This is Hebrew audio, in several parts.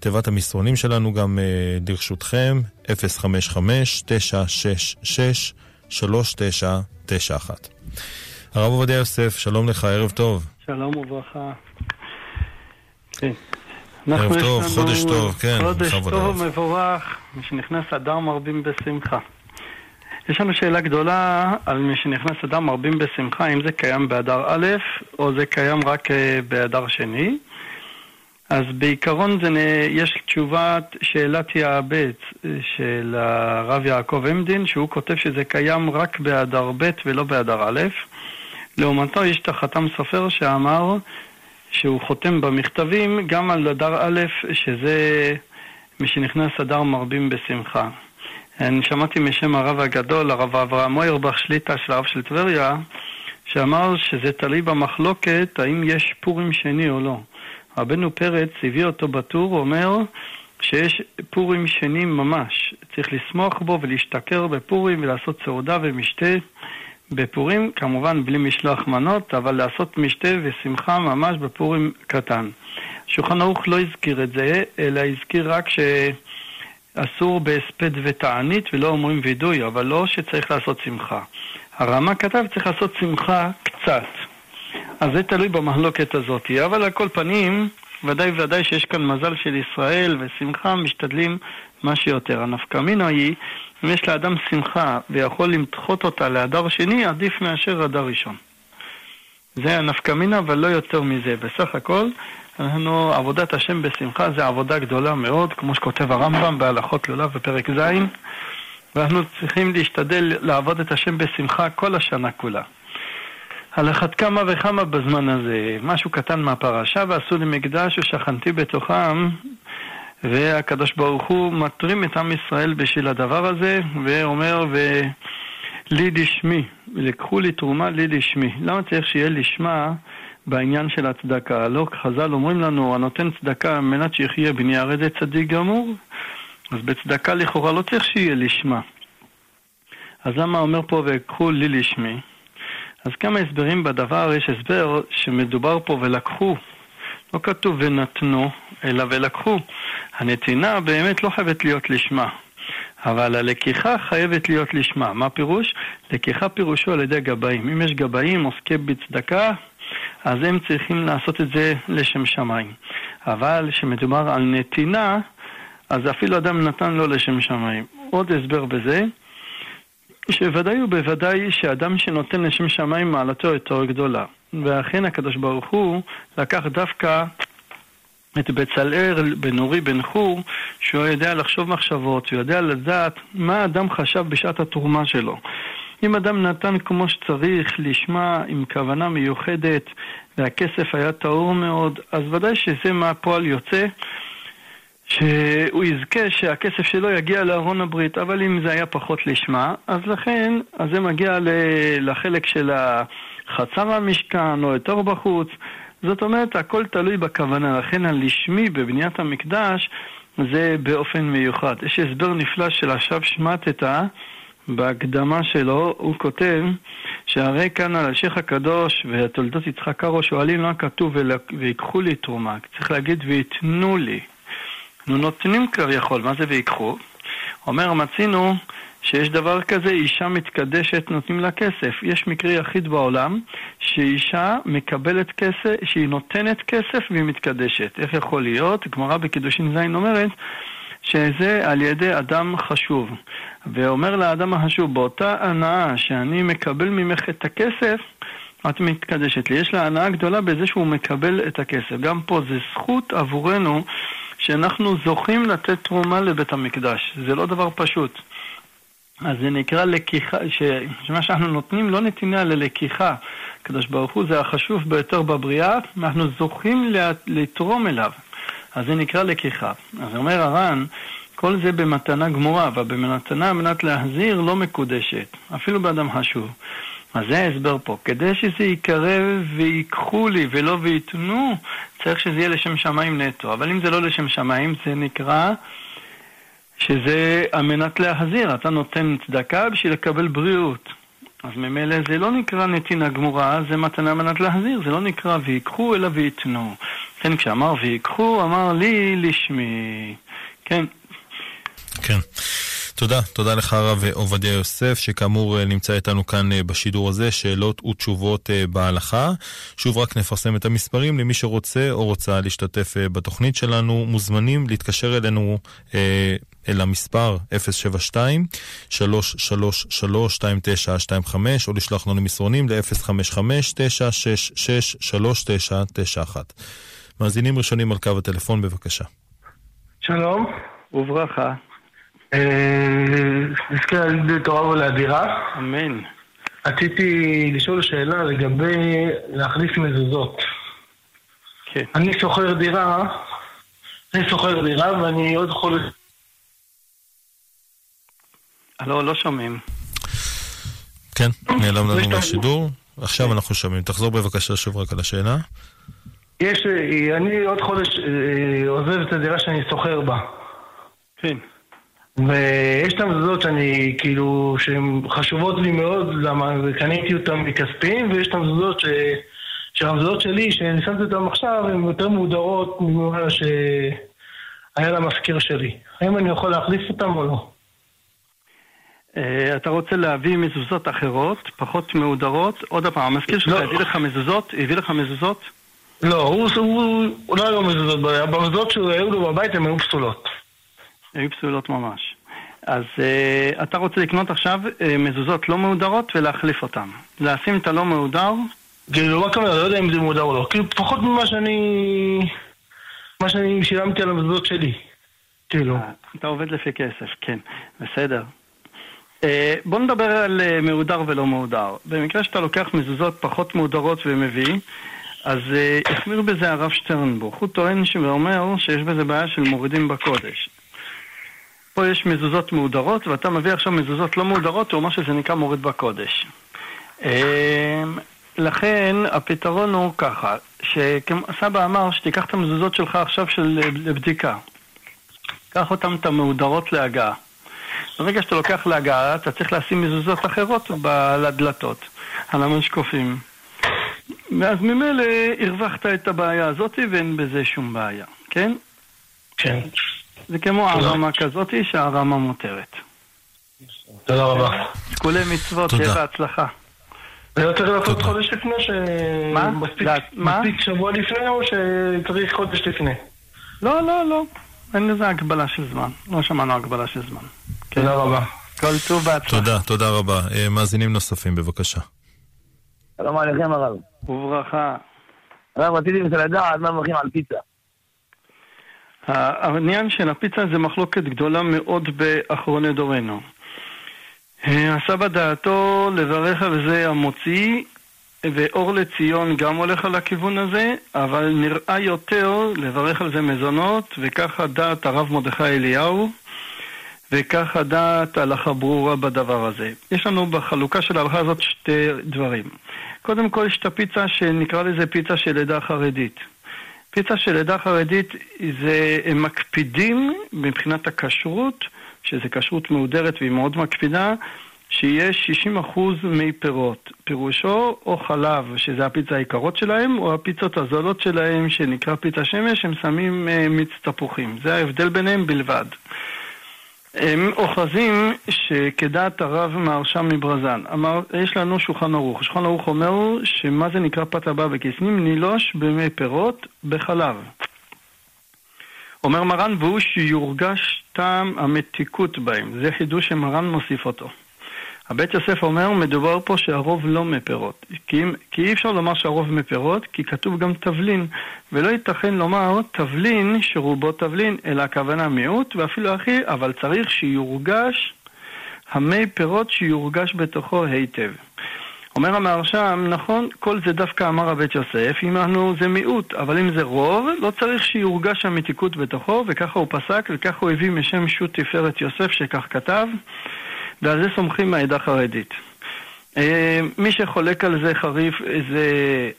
תיבת המסרונים שלנו גם לרשותכם, 055-966-3991. הרב עובדיה יוסף, שלום לך, ערב טוב. שלום וברכה. כן. ערב טוב, חודש טוב, כן. חודש טוב, מבורך, משנכנס אדר מרבים בשמחה. יש לנו שאלה גדולה על מי שנכנס אדר מרבים בשמחה, אם זה קיים באדר א' או זה קיים רק אה, באדר שני. אז בעיקרון זה, יש תשובת שאלת יעבץ אה, של הרב יעקב עמדין, שהוא כותב שזה קיים רק באדר ב' ולא באדר א'. לעומתו יש את החתם סופר שאמר שהוא חותם במכתבים גם על אדר א', שזה מי שנכנס אדר מרבים בשמחה. אני שמעתי משם הרב הגדול, הרב אברהם מוירבך, שליטה של הרב של טבריה, שאמר שזה תלוי במחלוקת האם יש פורים שני או לא. רבנו פרץ הביא אותו בטור, אומר שיש פורים שני ממש. צריך לשמוח בו ולהשתכר בפורים ולעשות סעודה ומשתה. בפורים, כמובן בלי משלוח מנות, אבל לעשות משתה ושמחה ממש בפורים קטן. שולחן ערוך לא הזכיר את זה, אלא הזכיר רק שאסור בהספד ותענית ולא אומרים וידוי, אבל לא שצריך לעשות שמחה. הרמ"א כתב צריך לעשות שמחה קצת. אז זה תלוי במחלוקת הזאת. אבל על כל פנים, ודאי וודאי שיש כאן מזל של ישראל ושמחה, משתדלים מה שיותר. הנפקא היא אם יש לאדם שמחה ויכול למתחות אותה להדר שני, עדיף מאשר הדר ראשון. זה הנפקא מינה, אבל לא יותר מזה. בסך הכל, אנחנו, עבודת השם בשמחה זה עבודה גדולה מאוד, כמו שכותב הרמב"ם בהלכות לולב בפרק ז', ואנחנו צריכים להשתדל לעבוד את השם בשמחה כל השנה כולה. על אחת כמה וכמה בזמן הזה, משהו קטן מהפרשה, ועשו לי מקדש ושכנתי בתוכם, והקדוש ברוך הוא מטרים את עם ישראל בשביל הדבר הזה, ואומר, ולי דשמי, לקחו לי תרומה לי דשמי. למה צריך שיהיה לשמה בעניין של הצדקה? לא, חז"ל אומרים לנו, הנותן צדקה על מנת שיחיה בני הרדת צדיק גמור, אז בצדקה לכאורה לא צריך שיהיה לשמה. אז למה אומר פה וקחו לי לשמי? אז כמה הסברים בדבר, יש הסבר שמדובר פה ולקחו לא כתוב ונתנו, אלא ולקחו. הנתינה באמת לא חייבת להיות לשמה, אבל הלקיחה חייבת להיות לשמה. מה פירוש? לקיחה פירושו על ידי גבאים. אם יש גבאים עוסקי בצדקה, אז הם צריכים לעשות את זה לשם שמיים. אבל כשמדובר על נתינה, אז אפילו אדם נתן לו לשם שמיים. עוד הסבר בזה, שוודאי ובוודאי שאדם שנותן לשם שמיים מעלתו יותר גדולה. ואכן הקדוש ברוך הוא לקח דווקא את בצלאל בן אורי בן חור, שהוא יודע לחשוב מחשבות, הוא יודע לדעת מה האדם חשב בשעת התרומה שלו. אם אדם נתן כמו שצריך, לשמה עם כוונה מיוחדת, והכסף היה טהור מאוד, אז ודאי שזה מהפועל יוצא. שהוא יזכה שהכסף שלו יגיע לארון הברית, אבל אם זה היה פחות לשמה, אז לכן, אז זה מגיע לחלק של חצר המשכן או יותר בחוץ. זאת אומרת, הכל תלוי בכוונה. לכן הלשמי בבניית המקדש זה באופן מיוחד. יש הסבר נפלא של עכשיו שמטתה בהקדמה שלו, הוא כותב שהרי כאן על השייח הקדוש ותולדות יצחק קרו שואלים למה כתוב ויקחו לי תרומה. צריך להגיד ויתנו לי. נו נותנים כביכול, מה זה ויקחו? אומר מצינו שיש דבר כזה, אישה מתקדשת, נותנים לה כסף. יש מקרה יחיד בעולם שאישה מקבלת כסף, שהיא נותנת כסף והיא מתקדשת. איך יכול להיות? גמרא בקידושין ז' אומרת שזה על ידי אדם חשוב. ואומר לאדם החשוב, באותה הנאה שאני מקבל ממך את הכסף, את מתקדשת לי. יש לה הנאה גדולה בזה שהוא מקבל את הכסף. גם פה זה זכות עבורנו שאנחנו זוכים לתת תרומה לבית המקדש. זה לא דבר פשוט. אז זה נקרא לקיחה, שמה שאנחנו נותנים לא נתינה ללקיחה. הקדוש ברוך הוא זה החשוב ביותר בבריאה, אנחנו זוכים לתרום אליו. אז זה נקרא לקיחה. אז אומר הר"ן, כל זה במתנה גמורה, אבל במתנה על מנת להחזיר לא מקודשת, אפילו באדם חשוב. אז זה ההסבר פה. כדי שזה יקרב ויקחו לי ולא וייתנו, צריך שזה יהיה לשם שמיים נטו. אבל אם זה לא לשם שמיים, זה נקרא שזה על מנת להחזיר. אתה נותן צדקה בשביל לקבל בריאות. אז ממילא זה לא נקרא נתינה גמורה, זה מתנה מנת להזהיר, זה לא נקרא ויקחו אלא ויתנו. כן, כשאמר ויקחו, אמר לי לשמי. כן. כן. תודה, תודה לך הרב עובדיה יוסף, שכאמור אה, נמצא איתנו כאן אה, בשידור הזה, שאלות ותשובות אה, בהלכה. שוב רק נפרסם את המספרים למי שרוצה או רוצה להשתתף בתוכנית שלנו, מוזמנים להתקשר אלינו אל המספר 072-333-2925 או לשלוח לנו מסרונים ל-055-966-3991. מאזינים ראשונים על קו הטלפון, בבקשה. שלום. וברכה. נזכה על תורה ולאדירה. אמן. רציתי לשאול שאלה לגבי להחליף מזוזות. כן. אני שוכר דירה, אני שוכר דירה ואני עוד חודש... לא, לא שומעים. כן, נעלם לנו מהשידור. עכשיו אנחנו שומעים. תחזור בבקשה שוב רק על השאלה. יש, אני עוד חודש אה, עוזב את הדירה שאני שוכר בה. כן. ויש את המזוזות שאני, כאילו, שהן חשובות לי מאוד, למה קניתי אותן מכספיים, ויש את המזוזות ש... שהמזוזות שלי, שאני שמתי אותן עכשיו, הן יותר מהודרות ממה שהיה למזכיר שלי. האם אני יכול להחליף אותן או לא? אה, אתה רוצה להביא מזוזות אחרות, פחות מהודרות? עוד פעם, המזכיר שלך לא. הביא לך מזוזות? הביא לך מזוזות? לא, הוא, הוא, הוא לא היו מזוזות, במזוזות שהיו לו בבית הן היו פסולות. היו פסולות ממש. אז uh, אתה רוצה לקנות עכשיו uh, מזוזות לא מהודרות ולהחליף אותן. לשים את הלא מהודר? כאילו, מה כמובן, לא יודע אם זה מהודר או לא. כאילו, פחות ממה שאני... מה שאני שילמתי על המזוזות שלי. כאילו. אה, אתה עובד לפי כסף, כן. בסדר. Uh, בוא נדבר על uh, מהודר ולא מהודר. במקרה שאתה לוקח מזוזות פחות מהודרות ומביא, אז החמיר בזה הרב שטרנבוך. הוא טוען ואומר שיש בזה בעיה של מורידים בקודש. פה יש מזוזות מהודרות, ואתה מביא עכשיו מזוזות לא מהודרות, הוא אומר שזה נקרא מוריד בקודש. אמ, לכן הפתרון הוא ככה, שסבא אמר שתיקח את המזוזות שלך עכשיו של, לבדיקה. קח אותן את המהודרות להגעה. ברגע שאתה לוקח להגעה, אתה צריך לשים מזוזות אחרות על הדלתות, על המשקופים. ואז ממילא הרווחת את הבעיה הזאת ואין בזה שום בעיה, כן? כן. זה כמו הרמה כזאת שהרמה מותרת. תודה רבה. כולי מצוות, שיהיה בהצלחה. זה לא צריך לעשות חודש לפני, שמספיק שבוע לפני או שצריך חודש לפני? לא, לא, לא. אין לזה הגבלה של זמן. לא שמענו הגבלה של זמן. כן. תודה רבה. כל טוב בהצלחה. תודה, תודה רבה. אה, מאזינים נוספים, בבקשה. שלום עליכם הרב. וברכה. הרב, רציתי לדעת מה מברכים על פיצה. העניין של הפיצה זה מחלוקת גדולה מאוד באחרוני דורנו. אה, הסבא דעתו לברך על זה המוציא, ואור לציון גם הולך על הכיוון הזה, אבל נראה יותר לברך על זה מזונות, וככה דעת הרב מרדכי אליהו, וככה דעת הלכה ברורה בדבר הזה. יש לנו בחלוקה של ההלכה הזאת שתי דברים. קודם כל יש את הפיצה שנקרא לזה פיצה של עדה חרדית. פיצה של עדה חרדית זה, הם מקפידים מבחינת הכשרות, שזה כשרות מהודרת והיא מאוד מקפידה, שיש 60% מי פירות. פירושו או חלב, שזה הפיצה היקרות שלהם, או הפיצות הזולות שלהם, שנקרא פיצה שמש, הם שמים אה, מיץ תפוחים. זה ההבדל ביניהם בלבד. הם אוחזים שכדעת הרב מהרשם מברזן. אמר, יש לנו שולחן ערוך. שולחן ערוך אומר שמה זה נקרא פת הבא בכסנים? נילוש במי פירות בחלב. אומר מרן, והוא שיורגש טעם המתיקות בהם. זה חידוש שמרן מוסיף אותו. הבית יוסף אומר, מדובר פה שהרוב לא מפירות. כי, כי אי אפשר לומר שהרוב מפירות, כי כתוב גם תבלין. ולא ייתכן לומר תבלין שרובו תבלין, אלא הכוונה מיעוט, ואפילו הכי, אבל צריך שיורגש המי פירות שיורגש בתוכו היטב. אומר המהרשם, נכון, כל זה דווקא אמר הבית יוסף, אם אנחנו זה מיעוט, אבל אם זה רוב, לא צריך שיורגש המתיקות בתוכו, וככה הוא פסק, וככה הוא הביא משם שו"ת תפארת יוסף, שכך כתב. ועל זה סומכים מהעדה החרדית. אה, מי שחולק על זה חריף זה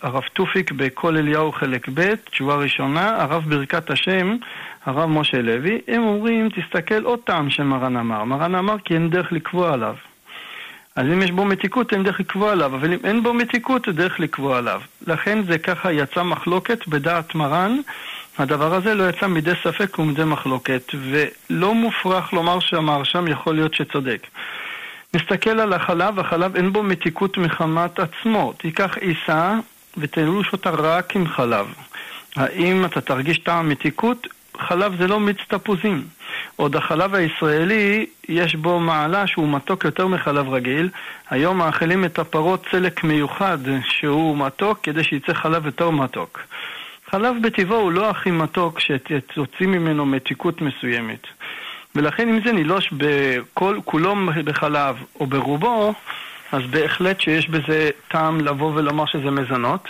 הרב טופיק בכל אליהו חלק ב', תשובה ראשונה, הרב ברכת השם, הרב משה לוי, הם אומרים, תסתכל עוד טעם שמרן אמר. מרן אמר כי אין דרך לקבוע עליו. אז אם יש בו מתיקות, אין דרך לקבוע עליו, אבל אם אין בו מתיקות, זה דרך לקבוע עליו. לכן זה ככה יצא מחלוקת בדעת מרן. הדבר הזה לא יצא מידי ספק ומידי מחלוקת, ולא מופרך לומר שהמהרשם יכול להיות שצודק. נסתכל על החלב, החלב אין בו מתיקות מחמת עצמו. תיקח עיסה ותלוש אותה רק עם חלב. האם אתה תרגיש טעם מתיקות? חלב זה לא מיץ תפוזים. עוד החלב הישראלי, יש בו מעלה שהוא מתוק יותר מחלב רגיל. היום מאכילים את הפרות צלק מיוחד שהוא מתוק כדי שיצא חלב יותר מתוק. חלב בטבעו הוא לא הכי מתוק שתוציא ממנו מתיקות מסוימת. ולכן אם זה נילוש בכל, כולו בחלב או ברובו, אז בהחלט שיש בזה טעם לבוא ולומר שזה מזונות.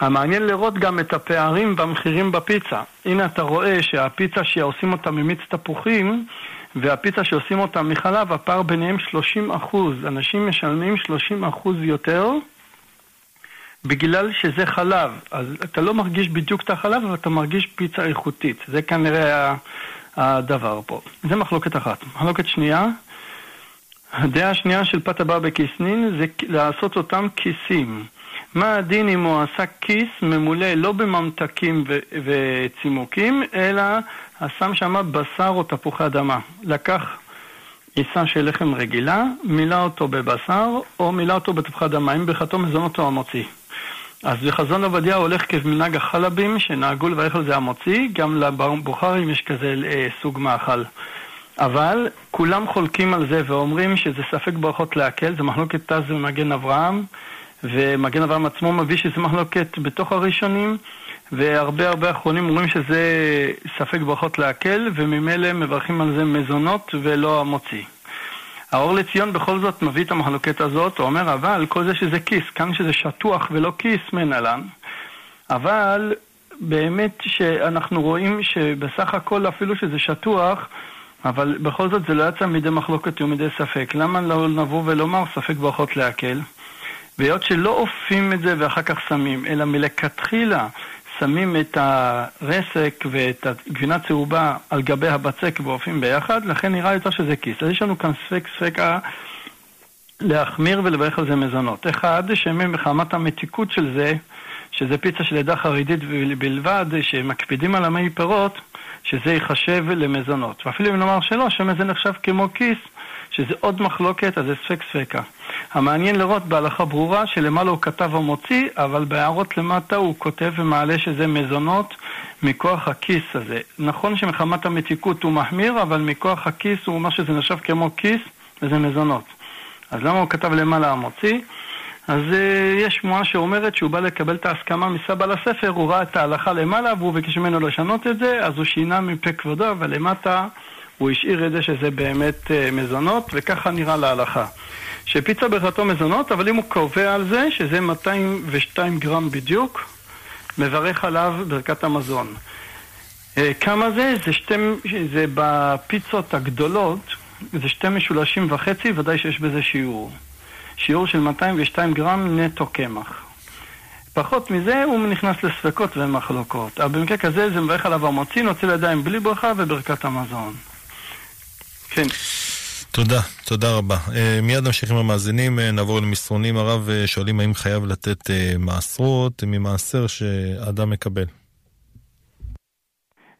המעניין לראות גם את הפערים במחירים בפיצה. הנה אתה רואה שהפיצה שעושים אותה ממיץ תפוחים והפיצה שעושים אותה מחלב, הפער ביניהם 30 אחוז. אנשים משלמים 30 אחוז יותר בגלל שזה חלב. אז אתה לא מרגיש בדיוק את החלב, אבל אתה מרגיש פיצה איכותית. זה כנראה הדבר פה. זה מחלוקת אחת. מחלוקת שנייה, הדעה השנייה של פת הבא בקיסנין זה לעשות אותם כיסים. מה הדין אם הוא עשה כיס ממולא לא בממתקים ו- וצימוקים, אלא שם שם בשר או תפוחי אדמה. לקח עיסה של לחם רגילה, מילא אותו בבשר, או מילא אותו בתפוחי אדמה, אם ברכתו מזון אותו המוציא. אז בחזון עובדיה הולך כמנהג החלבים שנהגו לברך על זה המוציא, גם לבוכרים יש כזה אה, סוג מאכל. אבל כולם חולקים על זה ואומרים שזה ספק ברכות להקל, זה מחלוקת תז ומגן אברהם, ומגן אברהם עצמו מביא שזה מחלוקת בתוך הראשונים, והרבה הרבה אחרונים אומרים שזה ספק ברכות להקל, וממילא מברכים על זה מזונות ולא המוציא. האור לציון בכל זאת מביא את המחלוקת הזאת, הוא אומר, אבל כל זה שזה כיס, כאן שזה שטוח ולא כיס מנהלן, אבל באמת שאנחנו רואים שבסך הכל אפילו שזה שטוח, אבל בכל זאת זה לא יצא מידי מחלוקת ומידי ספק. למה לא נבוא ולומר ספק ברכות להקל? והיות שלא אופים את זה ואחר כך שמים, אלא מלכתחילה שמים את הרסק ואת הגבינה צהובה על גבי הבצק ואופים ביחד, לכן נראה יותר שזה כיס. אז יש לנו כאן ספק ספקה להחמיר ולברך על זה מזונות. אחד, שמן מחמת המתיקות של זה, שזה פיצה של עדה חרדית בלבד, שמקפידים על המי פירות, שזה ייחשב למזונות. ואפילו אם נאמר שלא, שמן זה נחשב כמו כיס, שזה עוד מחלוקת, אז זה ספק ספקה. המעניין לראות בהלכה ברורה שלמעלה הוא כתב המוציא, אבל בהערות למטה הוא כותב ומעלה שזה מזונות מכוח הכיס הזה. נכון שמחמת המתיקות הוא מחמיר, אבל מכוח הכיס הוא אומר שזה נחשב כמו כיס וזה מזונות. אז למה הוא כתב למעלה המוציא? אז uh, יש שמועה שאומרת שהוא בא לקבל את ההסכמה מסבא לספר, הוא ראה את ההלכה למעלה והוא ביקש ממנו לשנות את זה, אז הוא שינה מפה כבודו, אבל למטה הוא השאיר את זה שזה באמת uh, מזונות, וככה נראה להלכה. שפיצה ברכתו מזונות, אבל אם הוא קובע על זה, שזה 202 גרם בדיוק, מברך עליו ברכת המזון. אה, כמה זה? זה, שתי, זה בפיצות הגדולות, זה שתי משולשים וחצי, ודאי שיש בזה שיעור. שיעור של 202 גרם נטו קמח. פחות מזה הוא נכנס לספקות ומחלוקות. אבל במקרה כזה זה מברך עליו המוציא, נוציא לידיים בלי ברכה וברכת המזון. כן. תודה, תודה רבה. Uh, מיד נמשיך עם המאזינים, uh, נעבור למסרונים. הרב uh, שואלים האם חייב לתת מעשרות ממעשר שאדם מקבל.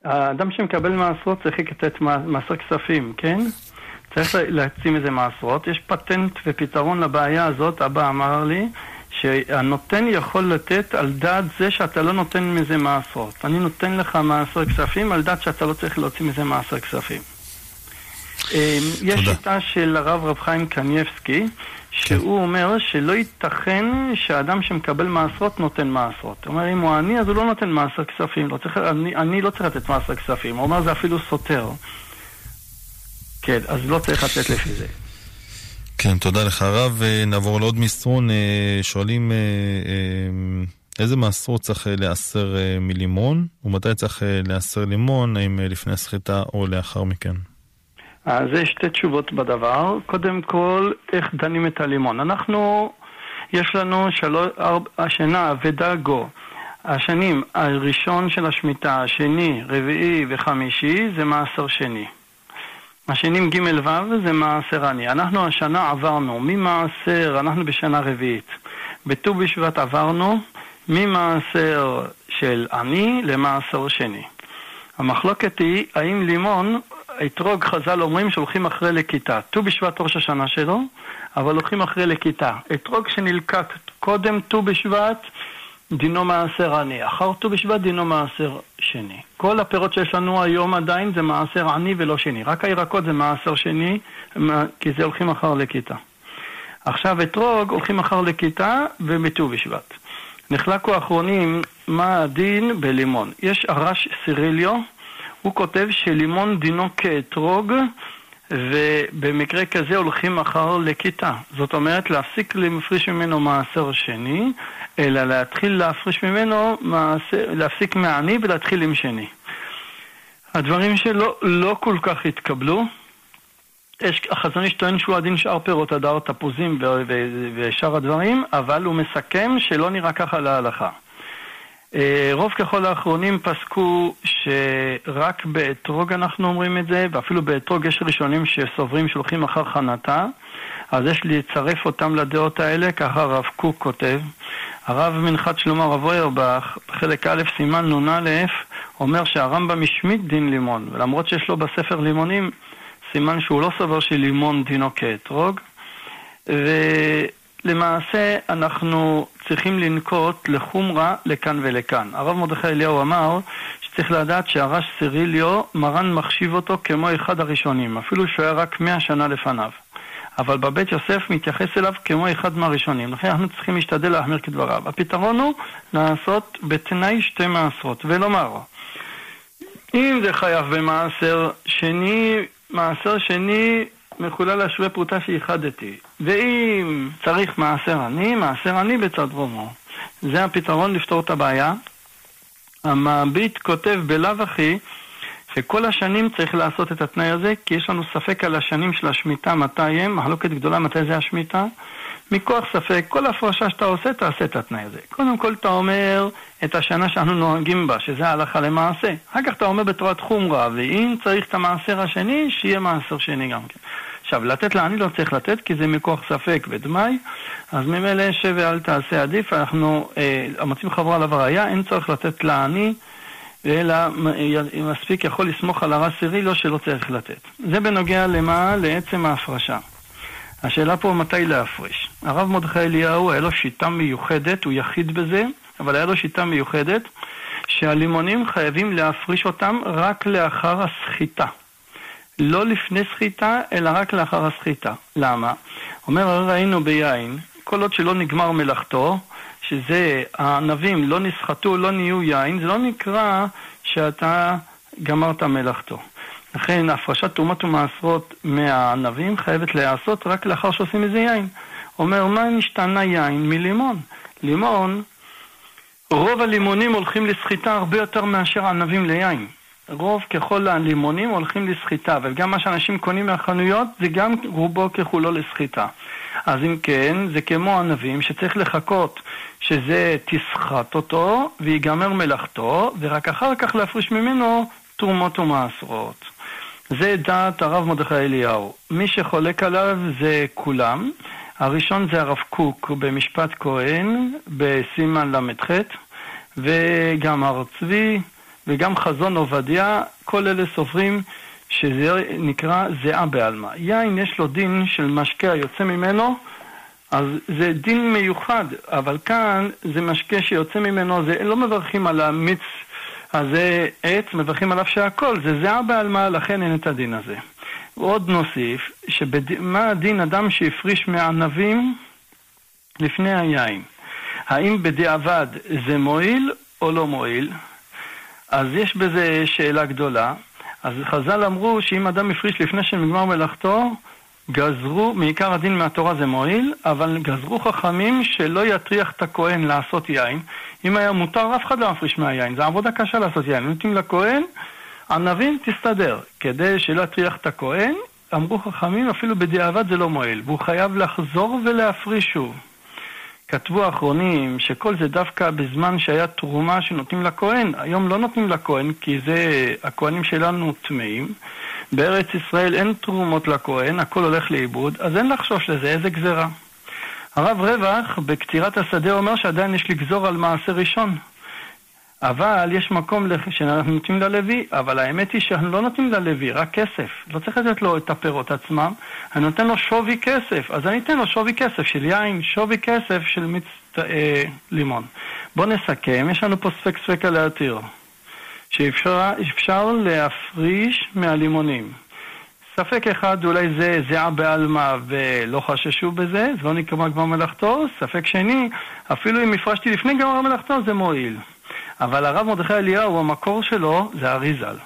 האדם שמקבל מעשרות צריך לתת מעשר כספים, כן? צריך להציע מזה מעשרות. יש פטנט ופתרון לבעיה הזאת, אבא אמר לי, שהנותן יכול לתת על דעת זה שאתה לא נותן מזה מעשרות. אני נותן לך מעשר כספים על דעת שאתה לא צריך להוציא מזה מעשר כספים. אמ, יש שיטה של הרב רב חיים קנייבסקי, שהוא כן. אומר שלא ייתכן שאדם שמקבל מעשרות נותן מעשרות. הוא אומר, אם הוא עני, אז הוא לא נותן מעשר כספים. לא צריך, אני, אני לא צריך לתת מעשר כספים. הוא אומר, זה אפילו סותר. כן, אז לא צריך לתת לפי זה. כן, תודה לך הרב. אה, נעבור לעוד מסרון. אה, שואלים אה, איזה מעשרות צריך להיאסר מלימון, ומתי צריך להיאסר לימון, האם לפני הסחיטה או לאחר מכן? אז יש שתי תשובות בדבר. קודם כל, איך דנים את הלימון. אנחנו, יש לנו שלוש, ארבע, השנה ודגו. השנים הראשון של השמיטה, השני, רביעי וחמישי, זה מעשר שני. השנים ג' ו' זה מעשר עני. אנחנו השנה עברנו ממעשר, אנחנו בשנה רביעית. בט"ו בשבט עברנו ממעשר של עני למעשר שני. המחלוקת היא האם לימון, אתרוג חז"ל אומרים שהולכים אחרי לכיתה. ט"ו בשבט ראש השנה שלו, אבל הולכים אחרי לכיתה. אתרוג שנלקט קודם ט"ו בשבט דינו מעשר עני, אחר ט"ו בשבט דינו מעשר שני. כל הפירות שיש לנו היום עדיין זה מעשר עני ולא שני, רק הירקות זה מעשר שני, כי זה הולכים אחר לכיתה. עכשיו אתרוג הולכים אחר לכיתה ובט"ו בשבט. נחלקו האחרונים מה הדין בלימון. יש הרש סיריליו, הוא כותב שלימון דינו כאתרוג ובמקרה כזה הולכים אחר לכיתה. זאת אומרת, להפסיק להפריש ממנו מעשר שני, אלא להתחיל להפריש ממנו, מעשר, להפסיק מעני ולהתחיל עם שני. הדברים שלו לא כל כך התקבלו. יש, החזון איש טוען שהוא הדין שאר פירות הדר, תפוזים ושאר הדברים, אבל הוא מסכם שלא נראה ככה להלכה. אה, רוב ככל האחרונים פסקו שרק באתרוג אנחנו אומרים את זה, ואפילו באתרוג יש ראשונים שסוברים שהולכים אחר חנתה, אז יש לצרף אותם לדעות האלה, ככה הרב קוק כותב. הרב מנחת שלמה רב אוירבך, בחלק א', סימן נ"א, אומר שהרמב"ם השמיט דין לימון, ולמרות שיש לו בספר לימונים, סימן שהוא לא סובר שלימון דינו כאתרוג. ולמעשה אנחנו צריכים לנקוט לחומרה לכאן ולכאן. הרב מרדכי אליהו אמר שצריך לדעת שהרש סיריליו, מרן מחשיב אותו כמו אחד הראשונים, אפילו שהוא היה רק מאה שנה לפניו. אבל בבית יוסף מתייחס אליו כמו אחד מהראשונים, לכן אנחנו צריכים להשתדל להחמיר כדבריו. הפתרון הוא לעשות בתנאי שתי מעשרות, ולומר, אם זה חייב במעשר שני, מעשר שני מחולל השווה פרוטה שייחדתי. ואם צריך מעשר עני, מעשר עני בצד רומו. זה הפתרון לפתור את הבעיה. המביט כותב בלאו הכי שכל השנים צריך לעשות את התנאי הזה, כי יש לנו ספק על השנים של השמיטה, מתי הם, מחלוקת גדולה מתי זה השמיטה. מכוח ספק, כל הפרשה שאתה עושה, תעשה את התנאי הזה. קודם כל אתה אומר את השנה שאנחנו נוהגים בה, שזה הלכה למעשה. אחר כך אתה אומר בתורת חומרה, ואם צריך את המעשר השני, שיהיה מעשר שני גם כן. עכשיו, לתת לעני לא צריך לתת, כי זה מכוח ספק ודמאי, אז ממילא שב ואל תעשה עדיף, אנחנו אה, מוצאים חברה הראייה, אין צורך לתת לעני, אלא מספיק יכול לסמוך על הרע סירי, לא שלא צריך לתת. זה בנוגע למה? לעצם ההפרשה. השאלה פה מתי להפריש. הרב מרדכי אליהו, היה לו שיטה מיוחדת, הוא יחיד בזה, אבל היה לו שיטה מיוחדת, שהלימונים חייבים להפריש אותם רק לאחר הסחיטה. לא לפני סחיטה, אלא רק לאחר הסחיטה. למה? אומר, הרי ראינו ביין, כל עוד שלא נגמר מלאכתו, שזה, הענבים לא נסחטו, לא נהיו יין, זה לא נקרא שאתה גמרת מלאכתו. לכן הפרשת תרומות ומעשרות מהענבים חייבת להיעשות רק לאחר שעושים איזה יין. אומר, מה נשתנה יין מלימון? לימון, רוב הלימונים הולכים לסחיטה הרבה יותר מאשר ענבים ליין. רוב ככל הלימונים הולכים לסחיטה, וגם מה שאנשים קונים מהחנויות זה גם רובו ככולו לסחיטה. אז אם כן, זה כמו ענבים שצריך לחכות שזה תסחט אותו ויגמר מלאכתו, ורק אחר כך להפריש ממנו תרומות ומעשרות. זה דעת הרב מרדכי אליהו. מי שחולק עליו זה כולם. הראשון זה הרב קוק במשפט כהן בסימן ל"ח, וגם הר צבי, וגם חזון עובדיה, כל אלה סופרים שזה נקרא זיעה בעלמא. יין יש לו דין של משקה היוצא ממנו, אז זה דין מיוחד, אבל כאן זה משקה שיוצא ממנו, זה לא מברכים על המיץ הזה עץ, מברכים עליו שהכל, זה זיעה בעלמא, לכן אין את הדין הזה. ועוד נוסיף, מה הדין אדם שהפריש מענבים לפני היין? האם בדיעבד זה מועיל או לא מועיל? אז יש בזה שאלה גדולה. אז חז"ל אמרו שאם אדם הפריש לפני שנגמר מלאכתו, גזרו, מעיקר הדין מהתורה זה מועיל, אבל גזרו חכמים שלא יטריח את הכהן לעשות יין. אם היה מותר, אף אחד לא מפריש מהיין. זו עבודה קשה לעשות יין. נותנים לכהן, ענבים תסתדר. כדי שלא יטריח את הכהן, אמרו חכמים, אפילו בדיעבד זה לא מועיל. והוא חייב לחזור ולהפריש שוב. כתבו האחרונים שכל זה דווקא בזמן שהיה תרומה שנותנים לכהן. היום לא נותנים לכהן כי זה, הכהנים שלנו טמאים, בארץ ישראל אין תרומות לכהן, הכל הולך לאיבוד, אז אין לחשוש לזה, איזה גזירה. הרב רווח בקצירת השדה אומר שעדיין יש לגזור על מעשה ראשון. אבל יש מקום שאנחנו נותנים ללוי, אבל האמת היא שאנחנו לא נותנים ללוי, רק כסף. לא צריך לתת לו את הפירות עצמם, אני נותן לו שווי כסף. אז אני אתן לו שווי כסף של יין, שווי כסף של מיץ אה, לימון. בואו נסכם, יש לנו פה ספק ספקה להתיר. שאפשר להפריש מהלימונים. ספק אחד, אולי זה זיעה בעלמא ולא חששו בזה, זה לא נקרא גמר מלאכתו. ספק שני, אפילו אם הפרשתי לפני גמר מלאכתו זה מועיל. אבל הרב מרדכי אליהו, המקור שלו זה אריזל.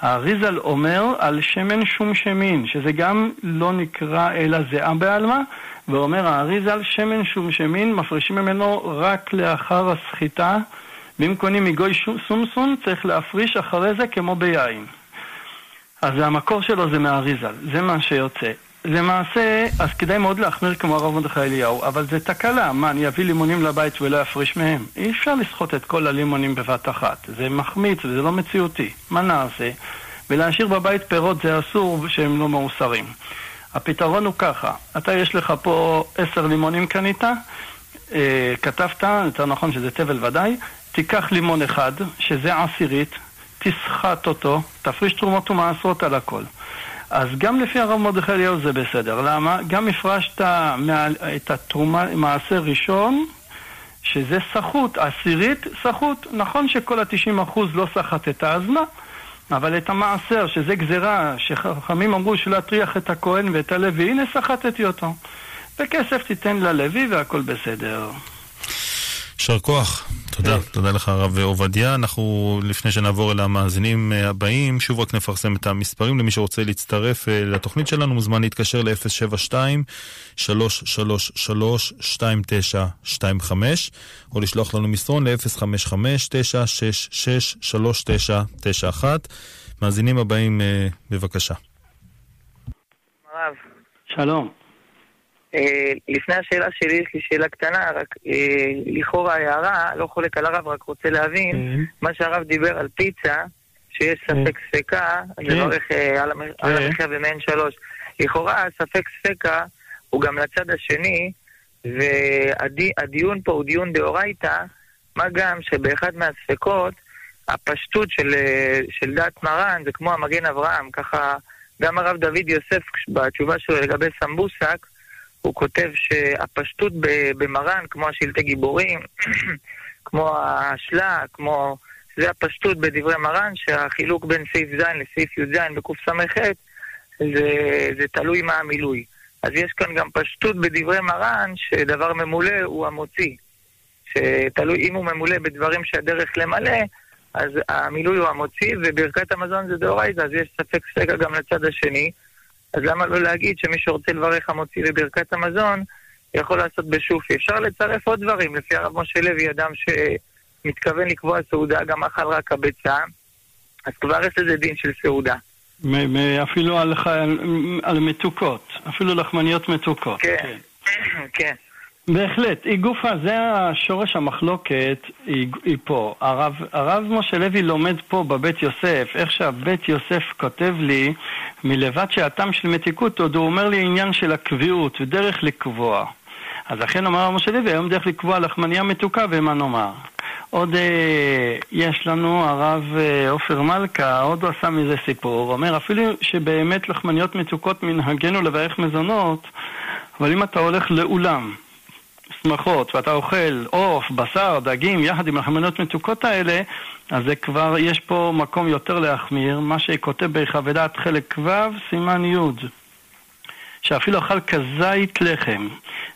האריזל אומר על שמן שום שמין, שזה גם לא נקרא אלא זיעה בעלמא, ואומר האריזל שמן שום שמין, מפרישים ממנו רק לאחר הסחיטה, ואם קונים מגוי סומסום צריך להפריש אחרי זה כמו ביין. אז המקור שלו זה מהאריזל, זה מה שיוצא. למעשה, אז כדאי מאוד להחמיר כמו הרב מרדכי אליהו, אבל זה תקלה. מה, אני אביא לימונים לבית ולא אפריש מהם? אי אפשר לסחוט את כל הלימונים בבת אחת. זה מחמיץ וזה לא מציאותי. מה נעשה? ולהשאיר בבית פירות זה אסור שהם לא מאוסרים. הפתרון הוא ככה, אתה יש לך פה עשר לימונים קנית, אה, כתבת, יותר נכון שזה תבל ודאי, תיקח לימון אחד, שזה עשירית, תסחט אותו, תפריש תרומות ומעשרות על הכל. אז גם לפי הרב מרדכי אליהו זה בסדר. למה? גם הפרשת את התרומה, מעשה ראשון, שזה סחוט, עשירית סחוט. נכון שכל ה-90% לא סחטת, אז מה? אבל את המעשר, שזה גזירה, שחכמים אמרו שלהטריח את הכהן ואת הלוי, הנה סחטתי אותו. וכסף תיתן ללוי והכל בסדר. יישר כוח. תודה, כן. תודה לך הרב עובדיה. אנחנו, לפני שנעבור אל המאזינים הבאים, שוב רק נפרסם את המספרים. למי שרוצה להצטרף אה, לתוכנית שלנו, מוזמן להתקשר ל-072-333-2925, או לשלוח לנו מסרון ל-055-966-3991. מאזינים הבאים, אה, בבקשה. שלום. אה, לפני השאלה שלי יש לי שאלה קטנה, רק אה, לכאורה הערה, לא חולק על הרב, רק רוצה להבין, כן. מה שהרב דיבר על פיצה, שיש כן. ספק ספקה, אני מברך אה, על המחיה במעין שלוש. לכאורה ספק ספקה הוא גם לצד השני, והדיון פה הוא דיון דאורייתא, מה גם שבאחד מהספקות, הפשטות של, של דת מרן זה כמו המגן אברהם, ככה גם הרב דוד יוסף בתשובה שלו לגבי סמבוסק, הוא כותב שהפשטות במרן, כמו השלטי גיבורים, כמו השלה, כמו... זה הפשטות בדברי מרן, שהחילוק בין סעיף ז' לסעיף י"ז בקס"ח זה, זה תלוי מה המילוי. אז יש כאן גם פשטות בדברי מרן, שדבר ממולא הוא המוציא. שתלוי, אם הוא ממולא בדברים שהדרך למלא, אז המילוי הוא המוציא, וברכת המזון זה דאורייתא, אז יש ספק ספקה גם לצד השני. אז למה לא להגיד שמי שרוצה לברך המוציא בברכת המזון, יכול לעשות בשופי. אפשר לצרף עוד דברים, לפי הרב משה לוי, אדם שמתכוון לקבוע סעודה, גם אכל רק הביצה, אז כבר יש לזה דין של סעודה. אפילו על, על מתוקות, אפילו לחמניות מתוקות. כן, כן. בהחלט, היא גופה, זה השורש המחלוקת, היא, היא פה. הרב, הרב משה לוי לומד פה בבית יוסף, איך שהבית יוסף כותב לי, מלבד שהטעם של מתיקות, עוד הוא אומר לי עניין של הקביעות ודרך לקבוע. אז לכן אומר הרב משה לוי, היום דרך לקבוע לחמניה מתוקה ומה נאמר. עוד אה, יש לנו הרב אה, עופר מלכה, עוד הוא עשה מזה סיפור, אומר אפילו שבאמת לחמניות מתוקות מנהגנו לברך מזונות, אבל אם אתה הולך לאולם שמחות ואתה אוכל עוף, בשר, דגים, יחד עם החמנות מתוקות האלה, אז זה כבר, יש פה מקום יותר להחמיר, מה שכותב בחוות חלק ו', סימן י', שאפילו אכל כזית לחם,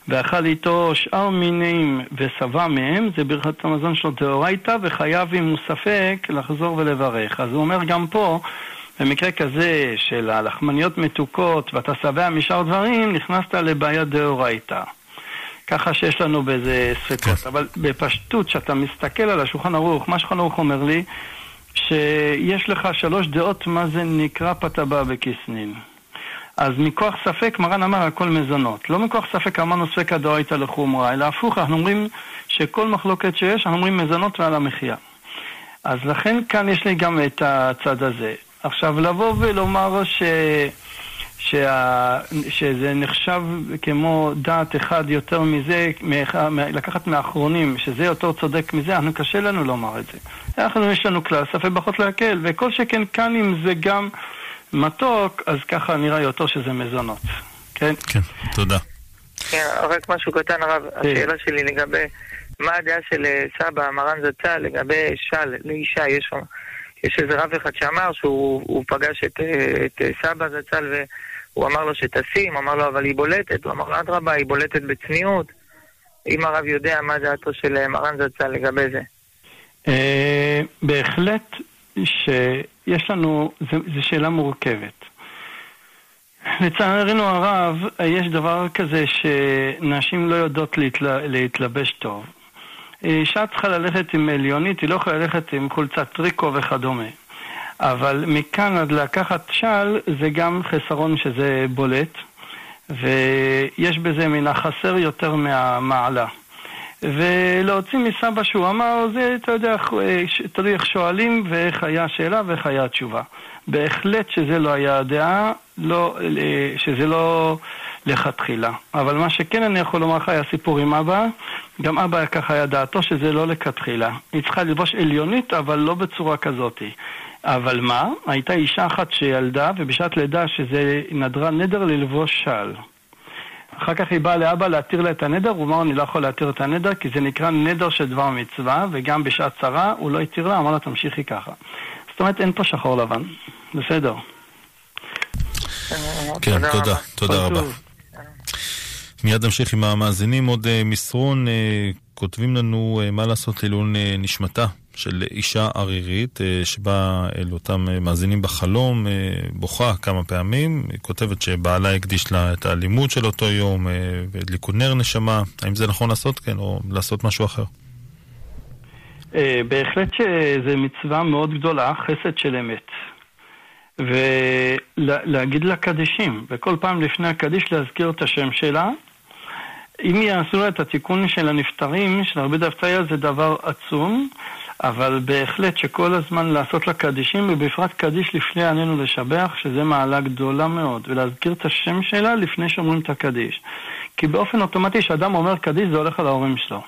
ואכל איתו שאר מינים ושבע מהם, זה ברכת המזון שלו דאורייתא, וחייב אם הוא ספק לחזור ולברך. אז הוא אומר גם פה, במקרה כזה של הלחמניות מתוקות ואתה שבע משאר דברים, נכנסת לבעיה דאורייתא. ככה שיש לנו בזה ספקות. כן. אבל בפשטות, כשאתה מסתכל על השולחן ערוך, מה שולחן ערוך אומר לי, שיש לך שלוש דעות מה זה נקרא פתבה בכיסנין. אז מכוח ספק, מרן אמר הכל מזונות. לא מכוח ספק אמרנו ספקא דאורייתא לחומרא, אלא הפוך, אנחנו אומרים שכל מחלוקת שיש, אנחנו אומרים מזונות ועל המחיה. אז לכן כאן יש לי גם את הצד הזה. עכשיו, לבוא ולומר ש... שה... שזה נחשב כמו דעת אחד יותר מזה, מאח... לקחת מהאחרונים, שזה יותר צודק מזה, אנחנו קשה לנו לומר את זה. אנחנו, יש לנו כלל ספק פחות להקל, וכל שכן כאן אם זה גם מתוק, אז ככה נראה יותר שזה מזונות. כן? כן, תודה. כן, רק משהו קטן הרב, השאלה שלי לגבי מה הדעה של אה, סבא, מרן זצ"ל, לגבי של לאישה, יש שם... יש איזה רב אחד שאמר שהוא פגש את, אה, את אה, סבא זצ"ל והוא אמר לו שתשים, אמר לו אבל היא בולטת, הוא אמר לו אדרבה, היא בולטת בצניעות. אם הרב יודע מה דעתו של מרן זצ"ל לגבי זה. בהחלט שיש לנו, זו שאלה מורכבת. לצערנו הרב, יש דבר כזה שנשים לא יודעות להתל... להתלבש טוב. אישה צריכה ללכת עם עליונית, היא לא יכולה ללכת עם חולצת טריקו וכדומה. אבל מכאן עד לקחת של זה גם חסרון שזה בולט, ויש בזה מן החסר יותר מהמעלה. ולהוציא מסבא שהוא אמר, זה, אתה יודע, תלוי איך שואלים ואיך היה השאלה ואיך היה התשובה. בהחלט שזה לא היה הדעה, לא, שזה לא לכתחילה. אבל מה שכן אני יכול לומר לך היה סיפור עם אבא, גם אבא ככה היה דעתו שזה לא לכתחילה. היא צריכה ללבוש עליונית, אבל לא בצורה כזאת. אבל מה? הייתה אישה אחת שילדה, ובשעת לידה שזה נדרה נדר ללבוש של. אחר כך היא באה לאבא להתיר לה את הנדר, הוא אמר, אני לא יכול להתיר את הנדר, כי זה נקרא נדר של דבר מצווה, וגם בשעת צרה הוא לא התיר לה, אמר לה, תמשיכי ככה. זאת אומרת, אין פה שחור לבן. בסדר. כן, תודה, תודה רבה. מיד נמשיך עם המאזינים. עוד אה, מסרון, אה, כותבים לנו אה, מה לעשות לעילון נשמתה של אישה ערירית שבאה אל אותם מאזינים בחלום, בוכה כמה פעמים. היא כותבת שבעלה הקדיש לה את האלימות של אותו יום והדליקו נר נשמה. האם זה נכון לעשות כן או לעשות משהו אחר? בהחלט שזו מצווה מאוד גדולה, חסד של אמת. ולהגיד לה קדישים, וכל פעם לפני הקדיש להזכיר את השם שלה. אם יעשו את התיקון של הנפטרים, של הרבה דווקא זה דבר עצום, אבל בהחלט שכל הזמן לעשות לה קדישים, ובפרט קדיש לפני עלינו לשבח, שזה מעלה גדולה מאוד, ולהזכיר את השם שלה לפני שאומרים את הקדיש. כי באופן אוטומטי כשאדם אומר קדיש זה הולך על ההורים שלו.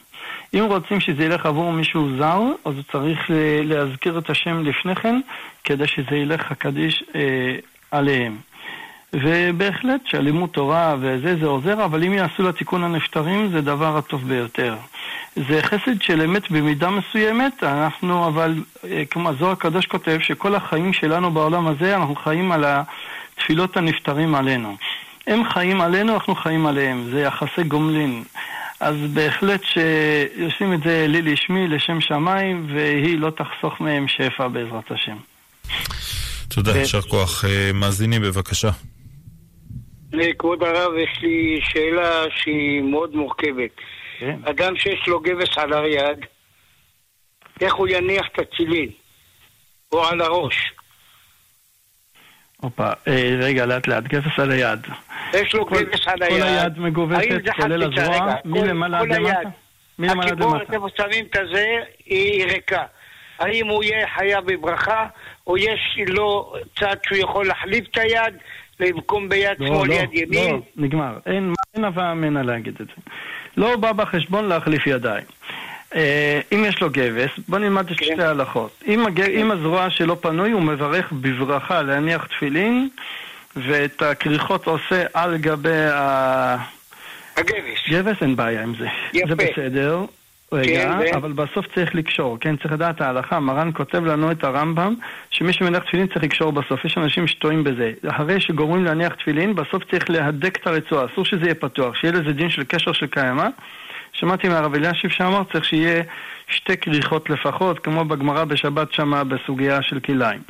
אם רוצים שזה ילך עבור מישהו זר, אז הוא צריך להזכיר את השם לפני כן, כדי שזה ילך הקדיש אה, עליהם. ובהחלט שלימוד תורה וזה, זה עוזר, אבל אם יעשו לתיקון הנפטרים, זה דבר הטוב ביותר. זה חסד של אמת במידה מסוימת, אנחנו אבל, אה, כמו הזוהר הקדוש כותב, שכל החיים שלנו בעולם הזה, אנחנו חיים על התפילות הנפטרים עלינו. הם חיים עלינו, אנחנו חיים עליהם, זה יחסי גומלין. אז בהחלט שיושבים את זה לי לשמי, לשם שמיים, והיא לא תחסוך מהם שפע בעזרת השם. תודה. יישר כוח. אה, מאזינים, בבקשה. כבוד הרב, יש לי שאלה שהיא מאוד מורכבת. כן. אדם שיש לו גבס על היד, איך הוא יניח את הצילין? או על הראש? הופה, אה, רגע, לאט לאט, גבס על היד. יש לו גבס על היד. כל היד מגובסת, כולל הזרוע, מלמעלה עד למטה? מלמעלה עד למטה. הקיבורת, איפה שמים את הזה, היא ריקה. האם הוא יהיה חייב בברכה, או יש לו צד שהוא יכול להחליף את היד במקום ביד לא, שמאל, לא, יד ימין? לא, נגמר. אין, אין הווה אמנה להגיד את זה. לא בא בחשבון להחליף ידיים. אה, אם יש לו גבס, בוא נלמד את כן. שתי ההלכות. אם, הג... אם הזרוע שלו פנוי, הוא מברך בברכה להניח תפילין, ואת הכריכות עושה על גבי ה... הגבס. גבס אין בעיה עם זה. יפה. זה בסדר. רגע, כן. אבל בסוף צריך לקשור, כן? צריך לדעת ההלכה. מרן כותב לנו את הרמב"ם, שמי שמניח תפילין צריך לקשור בסוף. יש אנשים שטועים בזה. אחרי שגורמים להניח תפילין, בסוף צריך להדק את הרצועה. אסור שזה יהיה פתוח, שיהיה לזה דין של קשר של קיימא. שמעתי מהרב אלישיב שאמר, צריך שיהיה שתי כריכות לפחות, כמו בגמרא בשבת שמה בסוגיה של כליים.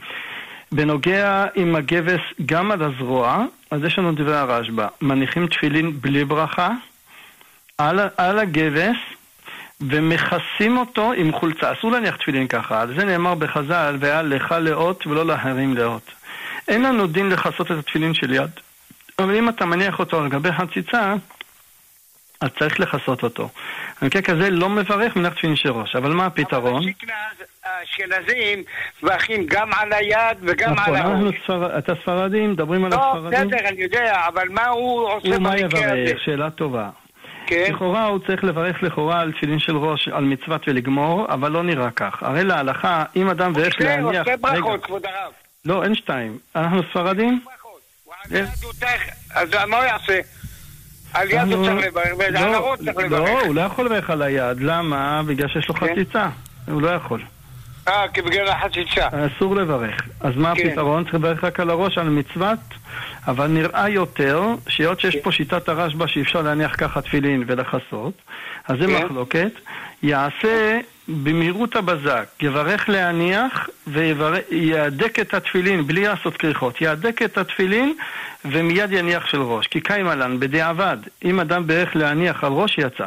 בנוגע עם הגבס גם על הזרוע, אז יש לנו דברי הרשב"א. מניחים תפילין בלי ברכה על, על הגבס ומכסים אותו עם חולצה. אסור להניח תפילין ככה, על זה נאמר בחז"ל, והיה לך לאות ולא לאחרים לאות. אין לנו דין לכסות את התפילין של יד. אבל אם אתה מניח אותו על גבי חציצה, אז צריך לכסות אותו. במקרה כזה לא מברך מנח תפילין של ראש, אבל מה הפתרון? האשכנזים מברכים גם על היד וגם נכון, על אנחנו הראש. ספר... אתה ספרדים, מדברים על לא, הספרדים? בסדר, אני יודע, אבל מה הוא עושה הוא מה במקרה הזה? יברך? שאלה טובה. כן? לכאורה הוא צריך לברך לכאורה על תפילין של ראש, על מצוות ולגמור, אבל לא נראה כך. הרי להלכה, אם אדם ואיך להניח... עושה רגע, ברכות, כבוד הרב. לא, אין שתיים. אנחנו ספרדים? הוא אז מה הוא יעשה? על יד הוא צריך לברך, ועל לא, הראש צריך לא, לברך. הוא לא יכול לברך על היד. למה? בגלל שיש לו כן. חציצה. הוא לא יכול. אה, כי בגלל החציצה. אסור לברך. אז מה כן. הפתרון? צריך לברך רק על הראש, על מצוות, אבל נראה יותר, שהיות שיש פה שיטת הרשב"א שאי אפשר להניח ככה תפילין ולכסות, אז זה כן. מחלוקת, יעשה במהירות הבזק, יברך להניח ויהדק את התפילין בלי לעשות כריכות, יהדק את התפילין ומיד יניח של ראש, כי קיימה לן בדיעבד, אם אדם בירך להניח על ראש יצא.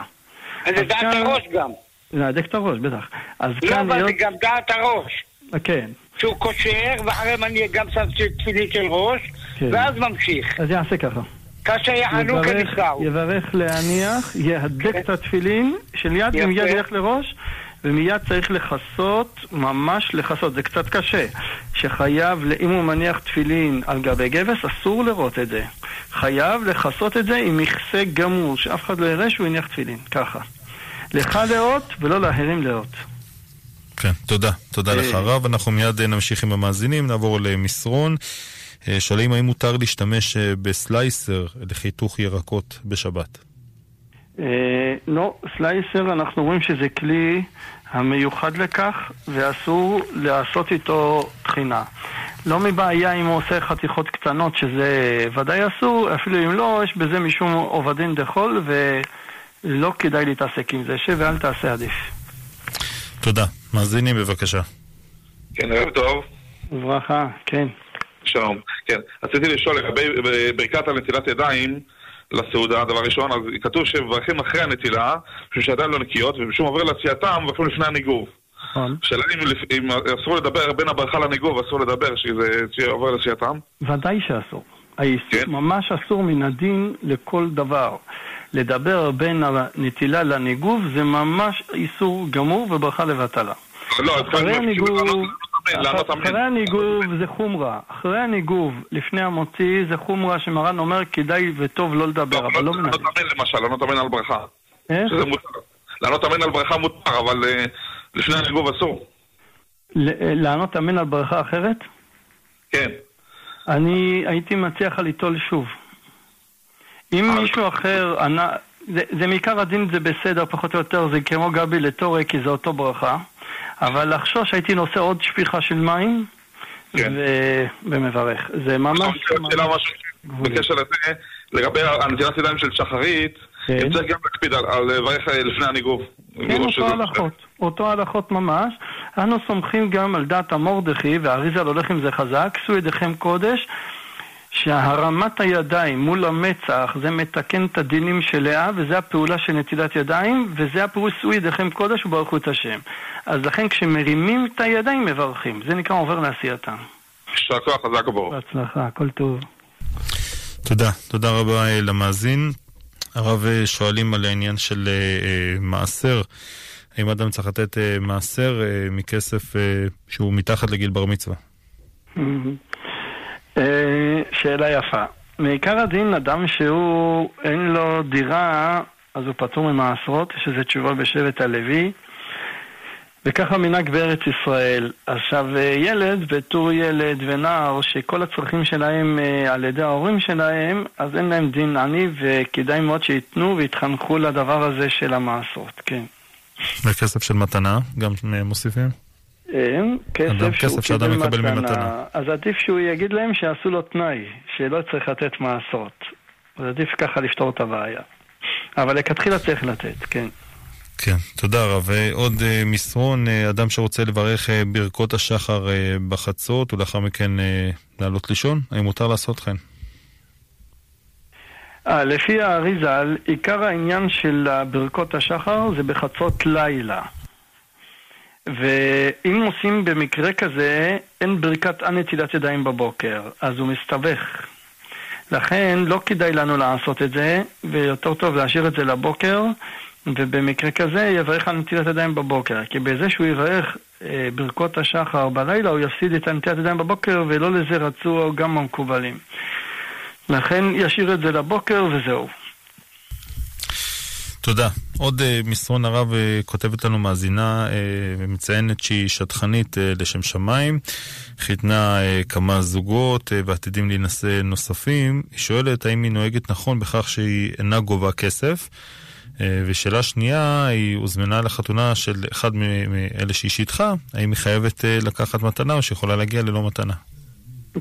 אז זה דעת הראש גם. להדק את הראש, בטח. אז לא, כאן אבל. זה גם דעת הראש. כן. שהוא קושר, ואחרי אני גם שם תפילין של ראש, כן. ואז ממשיך. אז יעשה ככה. כאשר יברך, כניסהו. יברך להניח, יהדק את התפילין של יד. ומיד ילך לראש ומיד צריך לכסות, ממש לכסות, זה קצת קשה שחייב, אם הוא מניח תפילין על גבי גבס, אסור לראות את זה חייב לכסות את זה עם מכסה גמור, שאף אחד לא יראה שהוא הניח תפילין, ככה לך לאות ולא לאחרים לאות כן, תודה. תודה אה. לך רב. אנחנו מיד אה, נמשיך עם המאזינים, נעבור למסרון. אה, שואלים האם מותר להשתמש בסלייסר לחיתוך ירקות בשבת. לא, סלייסר אנחנו רואים שזה כלי המיוחד לכך ואסור לעשות איתו טחינה. לא מבעיה אם הוא עושה חתיכות קטנות שזה ודאי אסור, אפילו אם לא, יש בזה משום עובדין דחול ולא כדאי להתעסק עם זה, שב ואל תעשה עדיף. תודה. מאזינים בבקשה. כן, ערב טוב. וברכה, כן. שלום. כן, רציתי לשאול לגבי ברכת על נטילת ידיים לסעודה, דבר ראשון, אז כתוב שמברכים אחרי הנטילה, בשביל שהידיים לא נקיות, ובשום עובר לעשייתם, ואפילו לפני הניגוב. נכון. השאלה אם, לפ- אם אסור לדבר בין הברכה לניגוב, אסור לדבר שזה שעובר לעשייתם? ודאי שאסור. כן. ממש אסור מן הדין לכל דבר. לדבר בין הנטילה לניגוב זה ממש איסור גמור וברכה לבטלה. לא, אחרי הניגוב, לענות אמן. אחרי הניגוב זה חומרה. אחרי הניגוב, לפני המוציא, זה חומרה שמרן אומר כדאי וטוב לא לדבר, אבל לא מן לענות. אמן למשל, לענות אמן על ברכה. איך? לענות אמן על ברכה מותר, אבל אה, לפני הניגוב אסור. ל- לענות אמן על ברכה אחרת? כן. אני הייתי מציע לך ליטול שוב. אם מישהו אחר ענה... זה, זה מעיקר הדין זה בסדר, פחות או יותר, זה כמו גבי לתורק, כי זה אותו ברכה. אבל לחשוש, הייתי נושא עוד שפיכה של מים, כן. ו... ומברך. זה ממש... שאלה משהו בקשר לזה, לגבי הנטילת ידיים של שחרית, כן. צריך גם להקפיד על- לברך לפני הניגוב. כן, או אותו הלכות, אותו הלכות ממש. אנו סומכים גם על דעת המורדכי, והאריזל הולך עם זה חזק, שאו ידיכם קודש, שהרמת הידיים מול המצח זה מתקן את הדינים של לאה, וזה הפעולה של נטילת ידיים, וזה הפירוש שאו ידיכם קודש וברכו את השם. אז לכן כשמרימים את הידיים מברכים, זה נקרא עובר לעשייתם. יישר כוח חזק וברוך. בהצלחה, הכל טוב. תודה. תודה רבה אה, למאזין. הרב אה, שואלים על העניין של אה, מעשר. האם אדם צריך לתת מעשר מכסף שהוא מתחת לגיל בר מצווה? אה, שאלה יפה. מעיקר הדין, אדם שהוא אין לו דירה, אז הוא פטור ממעשרות, יש איזו תשובה בשבט הלוי. וככה מנהג בארץ ישראל. עכשיו, אה, ילד, בתור ילד ונער, שכל הצרכים שלהם אה, על ידי ההורים שלהם, אז אין להם דין עני, וכדאי מאוד שייתנו ויתחנכו לדבר הזה של המעשרות, כן. וכסף של מתנה, גם מוסיפים? אין, אדם- כסף כסף שאדם מקבל מתנה. ממתנה. אז עדיף שהוא יגיד להם שיעשו לו תנאי, שלא צריך לתת מעשרות. אז עדיף ככה לפתור את הבעיה. אבל לכתחילה צריך לתת, כן. כן, תודה רב. אה, עוד אה, מסרון, אה, אדם שרוצה לברך ברכות השחר בחצות ולאחר מכן לעלות לישון, האם מותר לעשות כן? לפי האריזל, עיקר העניין של ברכות השחר זה בחצות לילה. ואם עושים במקרה כזה, אין ברכת הנטילת ידיים בבוקר, אז הוא מסתבך. לכן לא כדאי לנו לעשות את זה, ויותר טוב להשאיר את זה לבוקר, ובמקרה כזה יברך על נטילת ידיים בבוקר, כי בזה שהוא יברך אה, ברכות השחר בלילה, הוא יפסיד את הנטילת ידיים בבוקר, ולא לזה רצו גם המקובלים. לכן ישאיר את זה לבוקר וזהו. תודה. עוד uh, מסרון הרב uh, כותבת לנו מאזינה uh, ומציינת שהיא שטחנית לשם שמיים, חיתנה כמה זוגות ועתידים להינשא נוספים. היא שואלת האם היא נוהגת נכון בכך שהיא אינה גובה כסף. ושאלה שנייה, היא הוזמנה לחתונה של אחד מאלה שהיא שיתחה, האם היא חייבת לקחת מתנה או שיכולה להגיע ללא מתנה?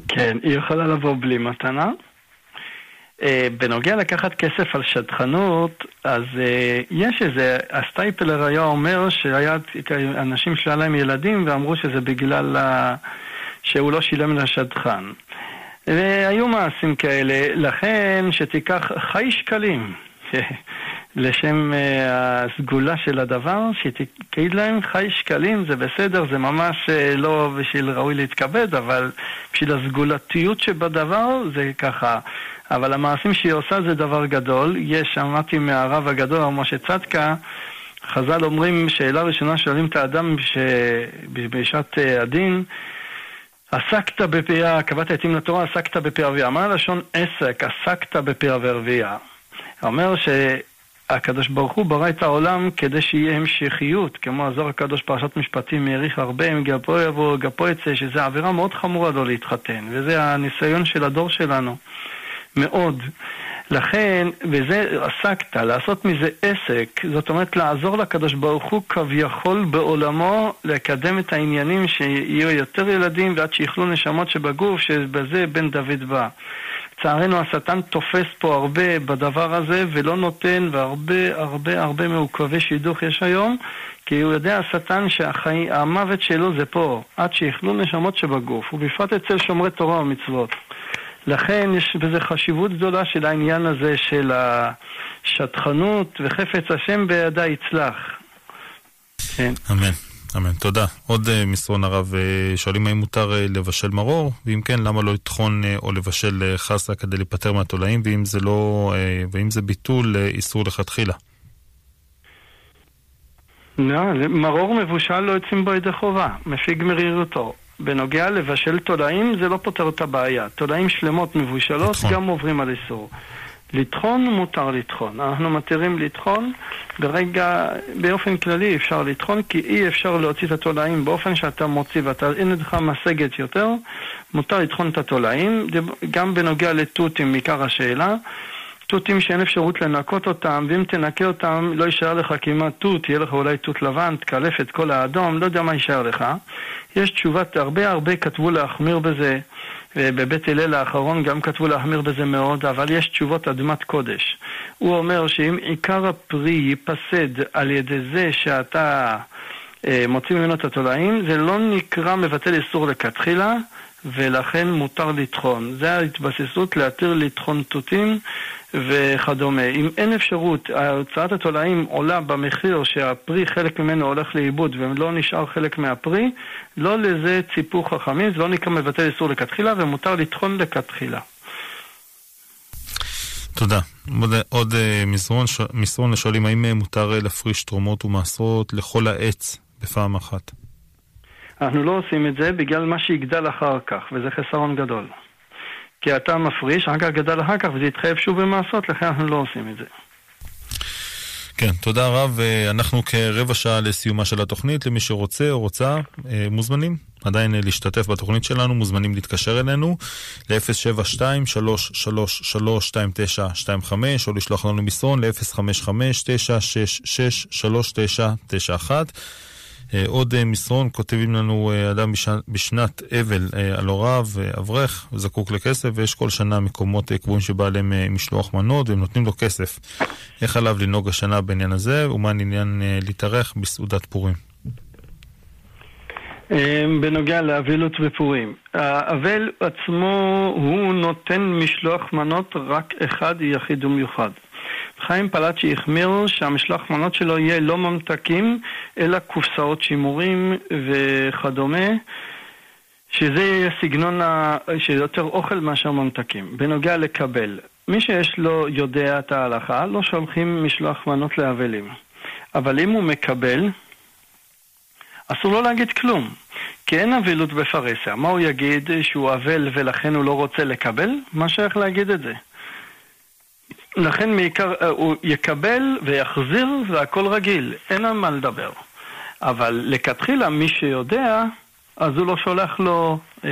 כן, היא יכולה לבוא בלי מתנה. אה, בנוגע לקחת כסף על שטחנות, אז uh, יש איזה, הסטייפלר היה אומר שהיה אנשים שהיה להם ילדים ואמרו שזה בגלל ה... שהוא לא שילם לשטחן. והיו מעשים כאלה, לכן שתיקח חי שקלים לשם uh, הסגולה של הדבר, שתגיד להם חי שקלים זה בסדר, זה ממש uh, לא בשביל ראוי להתכבד, אבל בשביל הסגולתיות שבדבר זה ככה. אבל המעשים שהיא עושה זה דבר גדול. יש, שמעתי מהרב הגדול, הרב משה צדקה, חז"ל אומרים, שאלה ראשונה שואלים את האדם בשעת אה, הדין, עסקת בפיה, קבעת עטים לתורה, עסקת בפיה ורבייה. מה הלשון עסק, עסקת בפיה ורבייה? אומר שהקדוש ברוך הוא ברא את העולם כדי שיהיה המשכיות, כמו הזוהר הקדוש פרשת משפטים העריך הרבה, אם גפו יבוא, גפו יצא, שזה עבירה מאוד חמורה לא להתחתן, וזה הניסיון של הדור שלנו. מאוד. לכן, בזה עסקת, לעשות מזה עסק, זאת אומרת לעזור לקדוש ברוך הוא כביכול בעולמו לקדם את העניינים שיהיו יותר ילדים ועד שיכלו נשמות שבגוף, שבזה בן דוד בא. לצערנו השטן תופס פה הרבה בדבר הזה ולא נותן, והרבה הרבה הרבה מעוכבי שידוך יש היום, כי הוא יודע השטן שהמוות שלו זה פה, עד שיכלו נשמות שבגוף, ובפרט אצל שומרי תורה ומצוות. לכן יש בזה חשיבות גדולה של העניין הזה של השטחנות וחפץ השם בידה יצלח. כן. אמן. אמן. תודה. עוד uh, מסרון הרב, uh, שואלים האם מותר uh, לבשל מרור, ואם כן, למה לא לטחון או לבשל חסה כדי להיפטר מהתולעים, ואם זה לא, ואם זה ביטול איסור לכתחילה. לא, מרור מבושל לא יוצאים בו ידי חובה, מפיג מרירותו. בנוגע לבשל תולעים זה לא פותר את הבעיה. תולעים שלמות מבושלות לטחון. גם עוברים על איסור. לטחון מותר לטחון. אנחנו מתירים לטחון ברגע, באופן כללי אפשר לטחון כי אי אפשר להוציא את התולעים באופן שאתה מוציא ואתה אין לך משגת יותר, מותר לטחון את התולעים. גם בנוגע לתותים, עיקר השאלה. תותים שאין אפשרות לנקות אותם, ואם תנקה אותם לא יישאר לך כמעט תות, יהיה לך אולי תות לבן, תקלף את כל האדום, לא יודע מה יישאר לך. יש תשובת, הרבה הרבה כתבו להחמיר בזה, ובבית הלל האחרון גם כתבו להחמיר בזה מאוד, אבל יש תשובות אדמת קודש. הוא אומר שאם עיקר הפרי ייפסד על ידי זה שאתה אה, מוציא ממנו את התולעים, זה לא נקרא מבטל איסור לכתחילה, ולכן מותר לטחון. זה ההתבססות להתיר לטחון תותים וכדומה. אם אין אפשרות, הוצאת התולעים עולה במחיר שהפרי, חלק ממנו הולך לאיבוד ולא נשאר חלק מהפרי, לא לזה ציפו חכמים, זה לא נקרא מבטל איסור לכתחילה ומותר לטחון לכתחילה. תודה. עוד, עוד uh, מסרון. מסרון לשואלים האם אה, מותר uh, להפריש תרומות ומעשרות לכל העץ בפעם אחת? אנחנו לא עושים את זה בגלל מה שיגדל אחר כך, וזה חסרון גדול. כי אתה מפריש, אחר כך גדל אחר כך, וזה יתחייב שוב במעשות, לכן אנחנו לא עושים את זה. כן, תודה רב. אנחנו כרבע שעה לסיומה של התוכנית. למי שרוצה או רוצה, אה, מוזמנים עדיין אה, להשתתף בתוכנית שלנו, מוזמנים להתקשר אלינו ל-072-333-2925 או לשלוח לנו מסרון ל-055-966-3991. אה, עוד אה, מסרון, כותבים לנו אה, אדם בשנת אבל על הוריו, אברך, זקוק לכסף, ויש כל שנה מקומות קבועים שבא עליהם משלוח מנות, והם נותנים לו כסף. איך עליו לנהוג השנה בעניין הזה, ומה העניין להתארח בסעודת פורים? בנוגע לאבלות ופורים. האבל עצמו הוא נותן משלוח מנות רק אחד יחיד ומיוחד. חיים פלאצ'י החמיר שהמשלוח מנות שלו יהיה לא ממתקים, אלא קופסאות שימורים וכדומה, שזה יהיה סגנון, ה... שיותר אוכל מאשר ממתקים. בנוגע לקבל, מי שיש לו יודע את ההלכה, לא שולחים משלוח מנות לאבלים. אבל אם הוא מקבל, אסור לו להגיד כלום. כי אין אבילות בפרהסיה. מה הוא יגיד? שהוא אבל ולכן הוא לא רוצה לקבל? מה שייך להגיד את זה? לכן מעיקר, אה, הוא יקבל ויחזיר והכל רגיל, אין על מה לדבר. אבל לכתחילה מי שיודע, אז הוא לא שולח לו אה,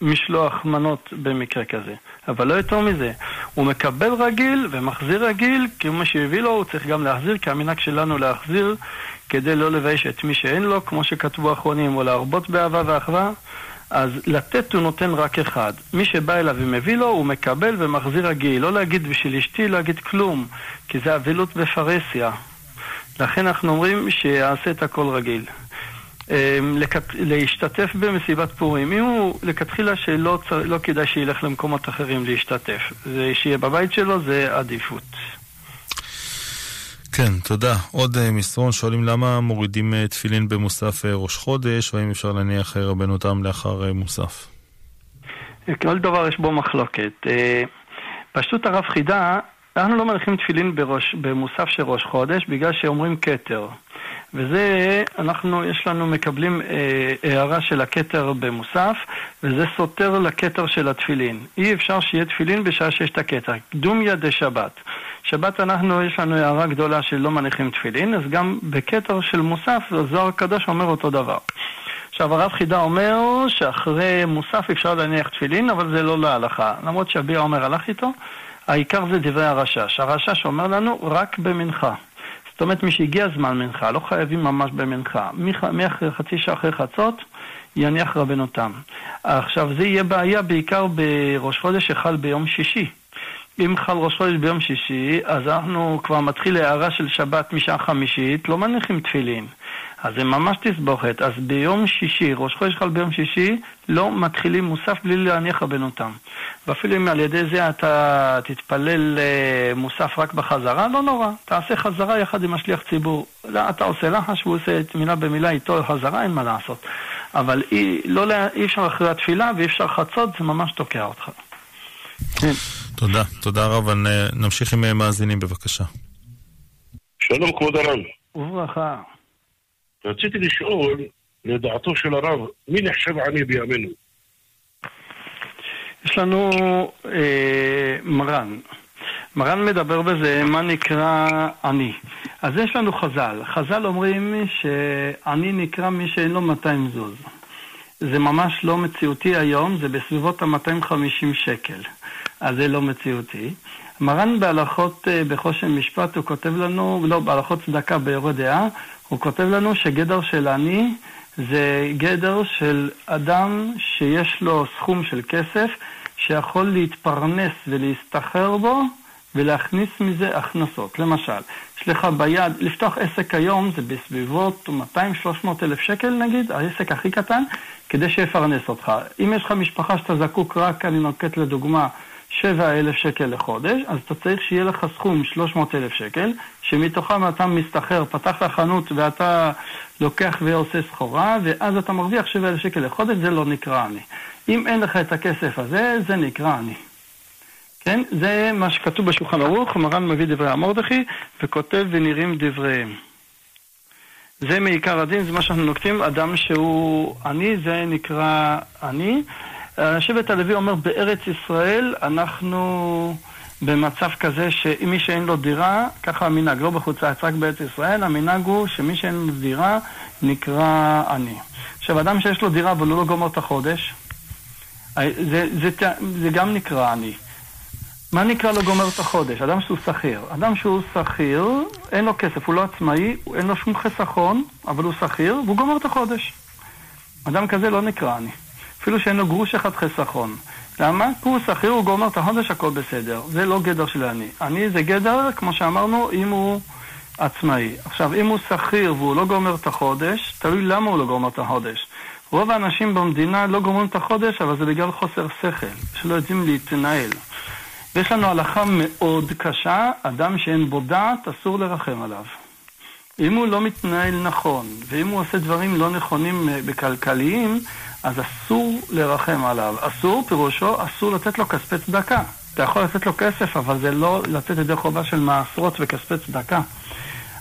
משלוח מנות במקרה כזה. אבל לא יותר מזה, הוא מקבל רגיל ומחזיר רגיל, כי מה שהביא לו הוא צריך גם להחזיר, כי המנהג שלנו להחזיר כדי לא לבייש את מי שאין לו, כמו שכתבו האחרונים, או להרבות באהבה ואחווה. אז לתת הוא נותן רק אחד. מי שבא אליו ומביא לו, הוא מקבל ומחזיר רגיל. לא להגיד בשביל אשתי, לא להגיד כלום, כי זה אבילות בפרהסיה. לכן אנחנו אומרים שיעשה את הכל רגיל. אמ, להשתתף במסיבת פורים. אם הוא לכתחילה שלא לא כדאי שילך למקומות אחרים להשתתף, שיהיה בבית שלו זה עדיפות. כן, תודה. עוד uh, מסרון שואלים למה מורידים uh, תפילין במוסף uh, ראש חודש, והאם אפשר להניח רבנותם לאחר מוסף? כל דבר יש בו מחלוקת. פשוט הרב חידה, אנחנו לא מניחים תפילין בראש, במוסף של ראש חודש בגלל שאומרים כתר. וזה, אנחנו, יש לנו, מקבלים אה, הערה של הכתר במוסף, וזה סותר לכתר של התפילין. אי אפשר שיהיה תפילין בשעה שיש את הכתר. קדומיה דשבת. שבת אנחנו, יש לנו הערה גדולה שלא מניחים תפילין, אז גם בכתר של מוסף, הזוהר הקדוש אומר אותו דבר. עכשיו הרב חידה אומר שאחרי מוסף אפשר להניח תפילין, אבל זה לא להלכה. למרות שאביה אומר הלך איתו, העיקר זה דברי הרשש. הרשש אומר לנו רק במנחה. זאת אומרת, מי שהגיע זמן מנחה, לא חייבים ממש במנחה. מאחרי חצי שעה אחרי חצות, יניח רבנותם. עכשיו, זה יהיה בעיה בעיקר בראש חודש שחל ביום שישי. אם חל ראש חודש ביום שישי, אז אנחנו כבר מתחיל הערה של שבת משעה חמישית, לא מניחים תפילין. אז זה ממש תסבוכת. אז ביום שישי, ראש חודש חל ביום שישי, לא מתחילים מוסף בלי להניח רבנותם. ואפילו אם על ידי זה אתה תתפלל אה, מוסף רק בחזרה, לא נורא. תעשה חזרה יחד עם השליח ציבור. לא, אתה עושה לחש והוא עושה את מילה במילה איתו חזרה, אין מה לעשות. אבל אי, לא, אי אפשר אחרי התפילה ואי אפשר חצות, זה ממש תוקע אותך. כן. תודה, תודה רב. נמשיך עם אה, מאזינים בבקשה. שלום כבוד הרב. וברכה. רציתי לשאול, לדעתו של הרב, מי נחשב עני בימינו? יש לנו אה, מרן. מרן מדבר בזה מה נקרא עני. אז יש לנו חז"ל. חז"ל אומרים שעני נקרא מי שאין לו 200 זוז. זה ממש לא מציאותי היום, זה בסביבות ה-250 שקל. אז זה לא מציאותי. מרן בהלכות אה, בחושן משפט, הוא כותב לנו, לא, בהלכות צדקה ביורה דעה, הוא כותב לנו שגדר של עני זה גדר של אדם שיש לו סכום של כסף שיכול להתפרנס ולהסתחר בו ולהכניס מזה הכנסות. למשל, יש לך ביד, לפתוח עסק היום זה בסביבות 200-300 אלף שקל נגיד, העסק הכי קטן, כדי שיפרנס אותך. אם יש לך משפחה שאתה זקוק רק, אני נוקט לדוגמה, 7,000 שקל לחודש, אז אתה צריך שיהיה לך סכום 300,000 שקל, שמתוכם אתה מסתחר, פתחת חנות ואתה לוקח ועושה סחורה, ואז אתה מרוויח 7,000 שקל לחודש, זה לא נקרא עני. אם אין לך את הכסף הזה, זה נקרא עני. כן? זה מה שכתוב בשולחן ערוך, מרן מביא דברי המורדכי, וכותב ונראים דבריהם. זה מעיקר הדין, זה מה שאנחנו נוקטים, אדם שהוא עני, זה נקרא עני. שבט הלוי אומר, בארץ ישראל אנחנו במצב כזה שמי שאין לו דירה, ככה המנהג, לא בחוץ לארץ, רק בארץ ישראל, המנהג הוא שמי שאין לו דירה נקרא עני. עכשיו, אדם שיש לו דירה אבל הוא לא גומר את החודש, זה, זה, זה, זה גם נקרא עני. מה נקרא לא גומר את החודש? אדם שהוא שכיר. אדם שהוא שכיר, אין לו כסף, הוא לא עצמאי, אין לו שום חיסכון, אבל הוא שכיר, והוא גומר את החודש. אדם כזה לא נקרא עני. אפילו שאין לו גרוש אחד חיסכון. למה? כי הוא שכיר, הוא גומר את החודש, הכל בסדר. זה לא גדר של עני. עני זה גדר, כמו שאמרנו, אם הוא עצמאי. עכשיו, אם הוא שכיר והוא לא גומר את החודש, תלוי למה הוא לא גומר את החודש. רוב האנשים במדינה לא גומרים את החודש, אבל זה בגלל חוסר שכל, שלא יודעים להתנהל. ויש לנו הלכה מאוד קשה, אדם שאין בו דעת, אסור לרחם עליו. אם הוא לא מתנהל נכון, ואם הוא עושה דברים לא נכונים בכלכליים, אה, אז אסור לרחם עליו. אסור, פירושו, אסור לתת לו כספי צדקה. אתה יכול לתת לו כסף, אבל זה לא לתת ידי חובה של מעשרות וכספי צדקה.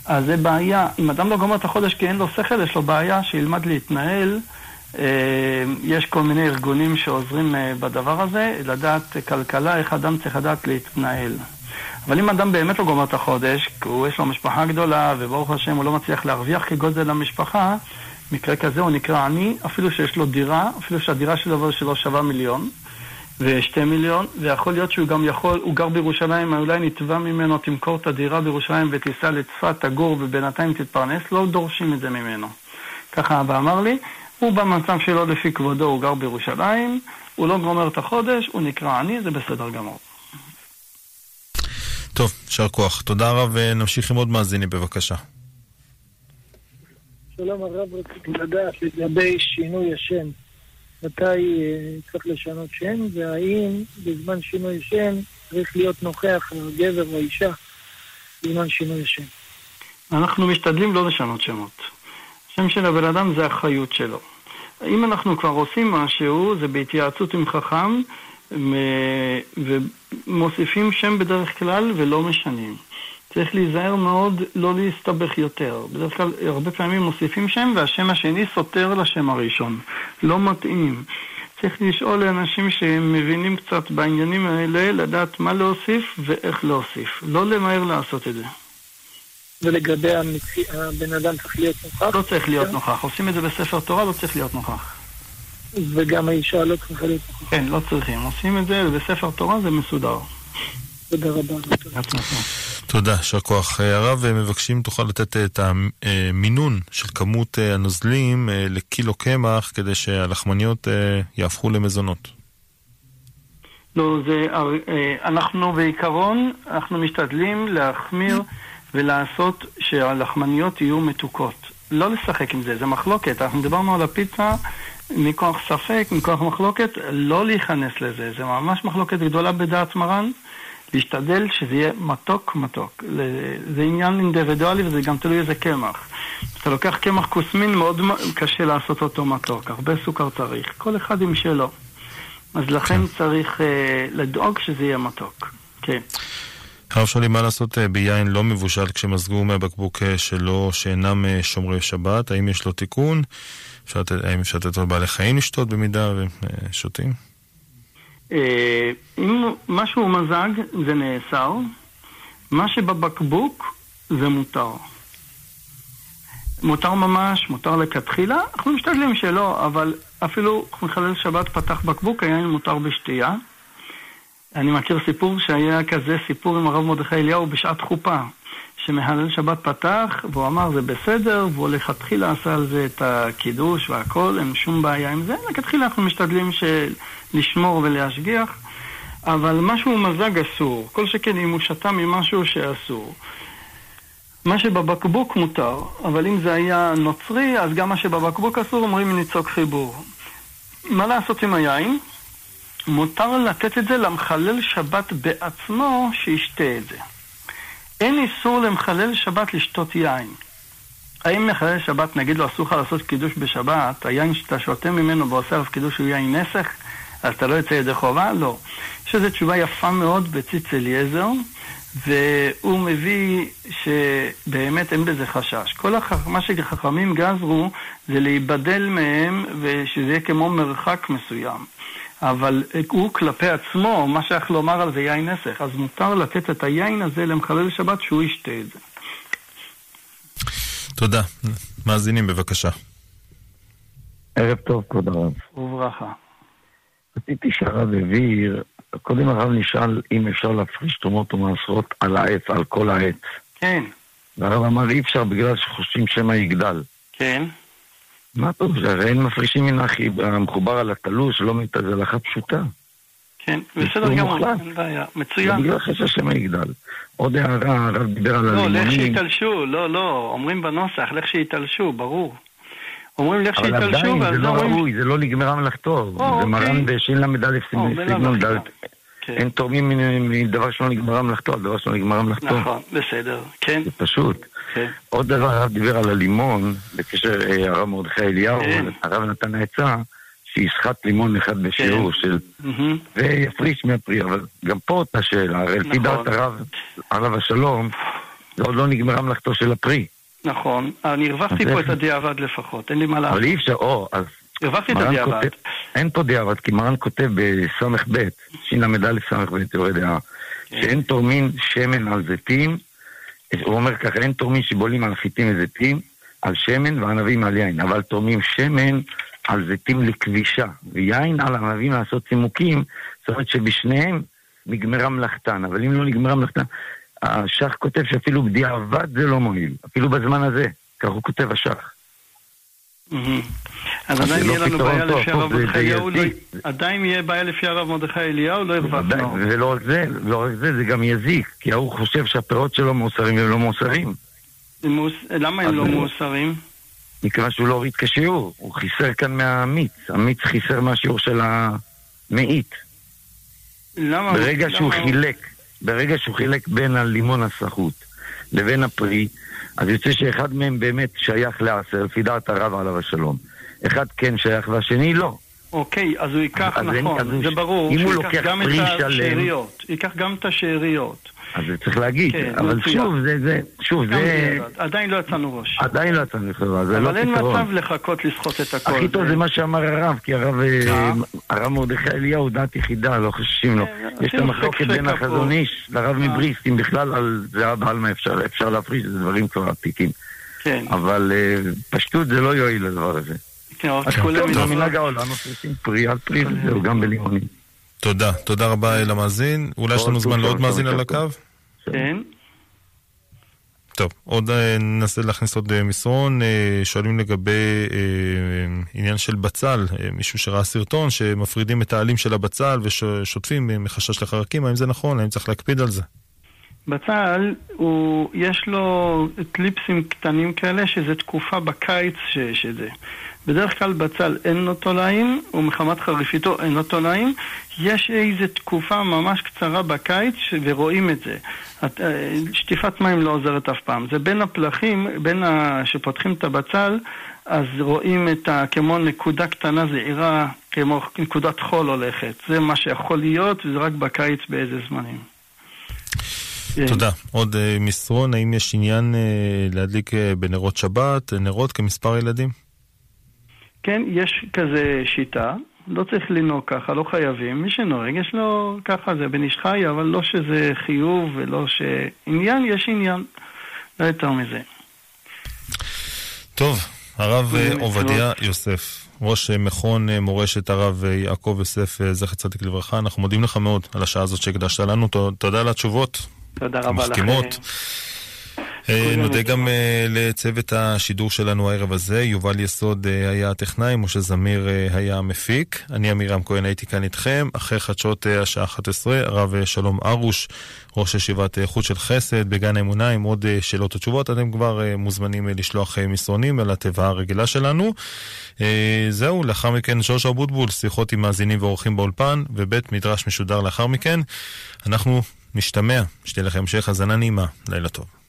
אז זה בעיה. אם אדם לא גומר את החודש כי אין לו שכל, יש לו בעיה שילמד להתנהל. אה, יש כל מיני ארגונים שעוזרים אה, בדבר הזה, לדעת כלכלה, איך אדם צריך לדעת להתנהל. אבל אם אדם באמת לא גומר את החודש, כי יש לו משפחה גדולה, וברוך השם הוא לא מצליח להרוויח כגודל המשפחה, מקרה כזה הוא נקרא עני, אפילו שיש לו דירה, אפילו שהדירה שלו, שלו שווה מיליון. ושתי מיליון, ויכול להיות שהוא גם יכול, הוא גר בירושלים, אולי נתבע ממנו, תמכור את הדירה בירושלים ותיסע לצפת, תגור ובינתיים תתפרנס, לא דורשים את זה ממנו. ככה אבא אמר לי, הוא במצב שלו לפי כבודו, הוא גר בירושלים, הוא לא גומר את החודש, הוא נקרא עני, זה בסדר גמור. טוב, יישר כוח. תודה רב, ונמשיך עם עוד מאזינים, בבקשה. שלום הרב, רציתי לדעת לגבי שינוי השם. מתי אה, צריך לשנות שם, והאם בזמן שינוי שם צריך להיות נוכח הגבר או האישה בזמן שינוי השם. אנחנו משתדלים לא לשנות שמות. השם של הבן אדם זה החיות שלו. אם אנחנו כבר עושים משהו, זה בהתייעצות עם חכם, ומוסיפים שם בדרך כלל ולא משנים. צריך להיזהר מאוד לא להסתבך יותר. בדרך כלל, הרבה פעמים מוסיפים שם והשם השני סותר לשם הראשון. לא מתאים. צריך לשאול לאנשים שמבינים קצת בעניינים האלה, לדעת מה להוסיף ואיך להוסיף. לא למהר לעשות את זה. ולגבי המציא, הבן אדם צריך להיות נוכח? לא צריך להיות כן? נוכח. עושים את זה בספר תורה, לא צריך להיות נוכח. וגם האישה לא צריכה להיות נוכח? כן, לא צריכים. עושים את זה, ובספר תורה זה מסודר. תודה רבה. תודה, יישר כוח. אה, הרב, אה, מבקשים תוכל לתת את המינון של כמות אה, הנוזלים לקילו קמח כדי שהלחמניות יהפכו למזונות. לא, זה, אנחנו בעיקרון, אנחנו משתדלים להחמיר ולעשות שהלחמניות יהיו מתוקות. לא לשחק עם זה, זה מחלוקת. אנחנו דיברנו על הפיצה מכוח ספק, מכוח מחלוקת, לא להיכנס לזה. זה ממש מחלוקת גדולה בדעת מרן. להשתדל שזה יהיה מתוק מתוק. זה עניין אינדיבידואלי וזה גם תלוי איזה קמח. אתה לוקח קמח כוסמין, מאוד קשה לעשות אותו מתוק, הרבה סוכר צריך, כל אחד עם שלו. אז לכן כן. צריך uh, לדאוג שזה יהיה מתוק, כן. הרב שואלים מה לעשות uh, ביין לא מבושל כשמזגו מהבקבוק uh, שלו שאינם uh, שומרי שבת, האם יש לו תיקון? אפשר, האם אפשר לתת לו בעלי חיים לשתות במידה ושותים? אה, אם משהו מזג זה נאסר, מה שבבקבוק זה מותר. מותר ממש, מותר לכתחילה, אנחנו משתדלים שלא, אבל אפילו מחלל שבת פתח בקבוק, היין מותר בשתייה. אני מכיר סיפור שהיה כזה סיפור עם הרב מרדכי אליהו בשעת חופה. שמהלל שבת פתח, והוא אמר זה בסדר, והוא לכתחילה עשה על זה את הקידוש והכל, אין שום בעיה עם זה. לכתחילה אנחנו משתדלים של... לשמור ולהשגיח, אבל משהו מזג אסור, כל שכן אם הוא שתה ממשהו שאסור. מה שבבקבוק מותר, אבל אם זה היה נוצרי, אז גם מה שבבקבוק אסור אומרים ניצוק חיבור. מה לעשות עם היין? מותר לתת את זה למחלל שבת בעצמו שישתה את זה. אין איסור למחלל שבת לשתות יין. האם מחלל שבת נגיד לו אסור לך לעשות קידוש בשבת, היין שאתה שותה ממנו ועושה עליו קידוש הוא יין נסך? אז אתה לא יוצא ידי חובה? לא. יש איזו תשובה יפה מאוד בציץ אליעזר, והוא מביא שבאמת אין בזה חשש. כל החכ... מה שחכמים גזרו זה להיבדל מהם ושזה יהיה כמו מרחק מסוים. אבל הוא כלפי עצמו, מה שייך לומר על זה יין נסך, אז מותר לתת את היין הזה למחלל שבת שהוא ישתה את זה. תודה. מאזינים בבקשה. ערב טוב, כבוד הרב. וברכה. רציתי שהרב הבהיר, קודם הרב נשאל אם אפשר להפריש תרומות ומעשרות על העץ, על כל העץ. כן. והרב אמר אי אפשר בגלל שחושבים שמא יגדל. כן. מה טוב, הרי אין מפרישים מן המחובר על התלוש, לא מת, זה הלכה פשוטה. כן, בסדר גמור, אין בעיה, מצוין. בגלל חשש שמא יגדל. עוד הערה, הרב דיבר על הלימונים. לא, לך שיתלשו, לא, לא, אומרים בנוסח, לך שיתלשו, ברור. אומרים לך אומרים... אבל עדיין זה לא ראוי, זה לא נגמרה מלאכתו. זה אוקיי. מרן בש"ל"א סגנון ד'. אין תורמים מדבר שלא נגמרה מלאכתו, על דבר שלא נגמרה מלאכתו. נכון, בסדר, כן. זה פשוט. כן. עוד דבר, הרב דיבר על הלימון, בקשר אה, הרב מרדכי אליהו, כן. הרב נתן העצה, שיסחט לימון אחד בשיעור כן. של... ויפריש מהפרי, אבל גם פה אותה שאלה, הרי לפי נכון. דעת הרב, הרב השלום, זה עוד לא נגמרה מלאכתו של הפרי. נכון, אני הרווחתי פה את הדיעבד לפחות, אין לי מה לעשות. אבל אי אפשר, או, אז... הרווחתי את הדיעבד. אין פה דיעבד, כי מרן כותב בס"ב, של"א ס"ב, יורה דעה, כן. שאין תורמים שמן על זיתים, הוא אומר ככה, אין תורמים שבולים על חיטים וזיתים, על שמן וענבים על יין, אבל תורמים שמן על זיתים לכבישה, ויין על ענבים לעשות צימוקים, זאת אומרת שבשניהם נגמרה מלאכתן, אבל אם לא נגמרה מלאכתן, השח כותב שאפילו בדיעבד זה לא מועיל, אפילו בזמן הזה, כך הוא כותב השח. אז עדיין יהיה לנו בעיה לפי הרב מרדכי אליהו, עדיין יהיה בעיה לפי הרב מרדכי אליהו, לא הרווחנו. ולא רק זה, לא רק זה, זה גם יזיק, כי ההוא חושב שהפירות שלו מאוסרים והם לא מאוסרים. למה הם לא מאוסרים? מכיוון שהוא לא הוריד כשיעור, הוא חיסר כאן מהמיץ, המיץ חיסר מהשיעור של המאית. למה? ברגע שהוא חילק, ברגע שהוא חילק בין הלימון הסחוט לבין הפרי, אז יוצא שאחד מהם באמת שייך לעשר, לפי דעת הרב עליו השלום. אחד כן שייך והשני לא. אוקיי, אז הוא ייקח, אז נכון, אז זה ברור, שהוא ייקח גם את השאריות, ייקח גם את השאריות. אז זה צריך להגיד, כן, אבל שוב, זה, זה, שוב, זה... עדיין לא יצאנו ראש. עדיין לא יצאנו ראש, זה לא פתרון. אבל אין מצב לחכות לסחוט את הכל. הכי טוב זה מה שאמר הרב, כי הרב אה, הרב מרדכי אליהו, דעת יחידה, לא חוששים לו. כן, יש את המחלוקת בין החזון איש לרב אה. מבריסט, אם בכלל על זה הבעלמה אפשר להפריש, זה דברים כבר עתיקים. כן. אבל אה, פשטות זה לא יועיל לדבר הזה. כן, רק כולם... מנהג העולם מפרישים פרי על פרי, וזהו, גם בלימונים. תודה, תודה רבה למאזין. אולי יש לנו זמן לעוד מאזין על הקו? כן. טוב, עוד אה, ננסה להכניס עוד אה, מסרון, אה, שואלים לגבי עניין של בצל, מישהו שראה סרטון שמפרידים את העלים של הבצל ושוטפים מחשש לחרקים, האם זה נכון? האם צריך להקפיד על זה? בצל, הוא, יש לו קליפסים קטנים כאלה, שזה תקופה בקיץ שיש את זה. בדרך כלל בצל אין לו תולעים, ומחמת חריפיתו אין לו תולעים. יש איזו תקופה ממש קצרה בקיץ, ורואים את זה. אה, שטיפת מים לא עוזרת אף פעם. זה בין הפלחים, בין ה... שפותחים את הבצל, אז רואים את ה... כמו נקודה קטנה זעירה, כמו נקודת חול הולכת. זה מה שיכול להיות, וזה רק בקיץ באיזה זמנים. תודה. עוד uh, מסרון, האם יש עניין uh, להדליק uh, בנרות שבת, נרות כמספר ילדים? כן, יש כזה שיטה, לא צריך לנהוג ככה, לא חייבים. מי שנוהג, יש לו ככה, זה בן איש חי, אבל לא שזה חיוב ולא ש... עניין, יש עניין. לא יותר מזה. טוב, הרב עובדיה יוסף, ראש מכון מורשת הרב יעקב יוסף, זכר צדיק לברכה, אנחנו מודים לך מאוד על השעה הזאת שהקדשת לנו, תודה על התשובות. תודה רבה לכם. אה, נודה גם אה, לצוות השידור שלנו הערב הזה, יובל יסוד אה, היה הטכנאי, משה זמיר היה המפיק, אני עמירם כהן הייתי כאן איתכם, אחרי חדשות השעה 11, הרב שלום ארוש, ראש ישיבת חוץ של חסד בגן האמונה עם עוד שאלות ותשובות, אתם כבר מוזמנים לשלוח מסרונים אל התיבה הרגילה שלנו. זהו, לאחר מכן שוש אבוטבול, שיחות עם מאזינים ואורחים באולפן, ובית מדרש משודר לאחר מכן. אנחנו נשתמע, שתהיה לכם המשך האזנה נעימה, לילה טוב.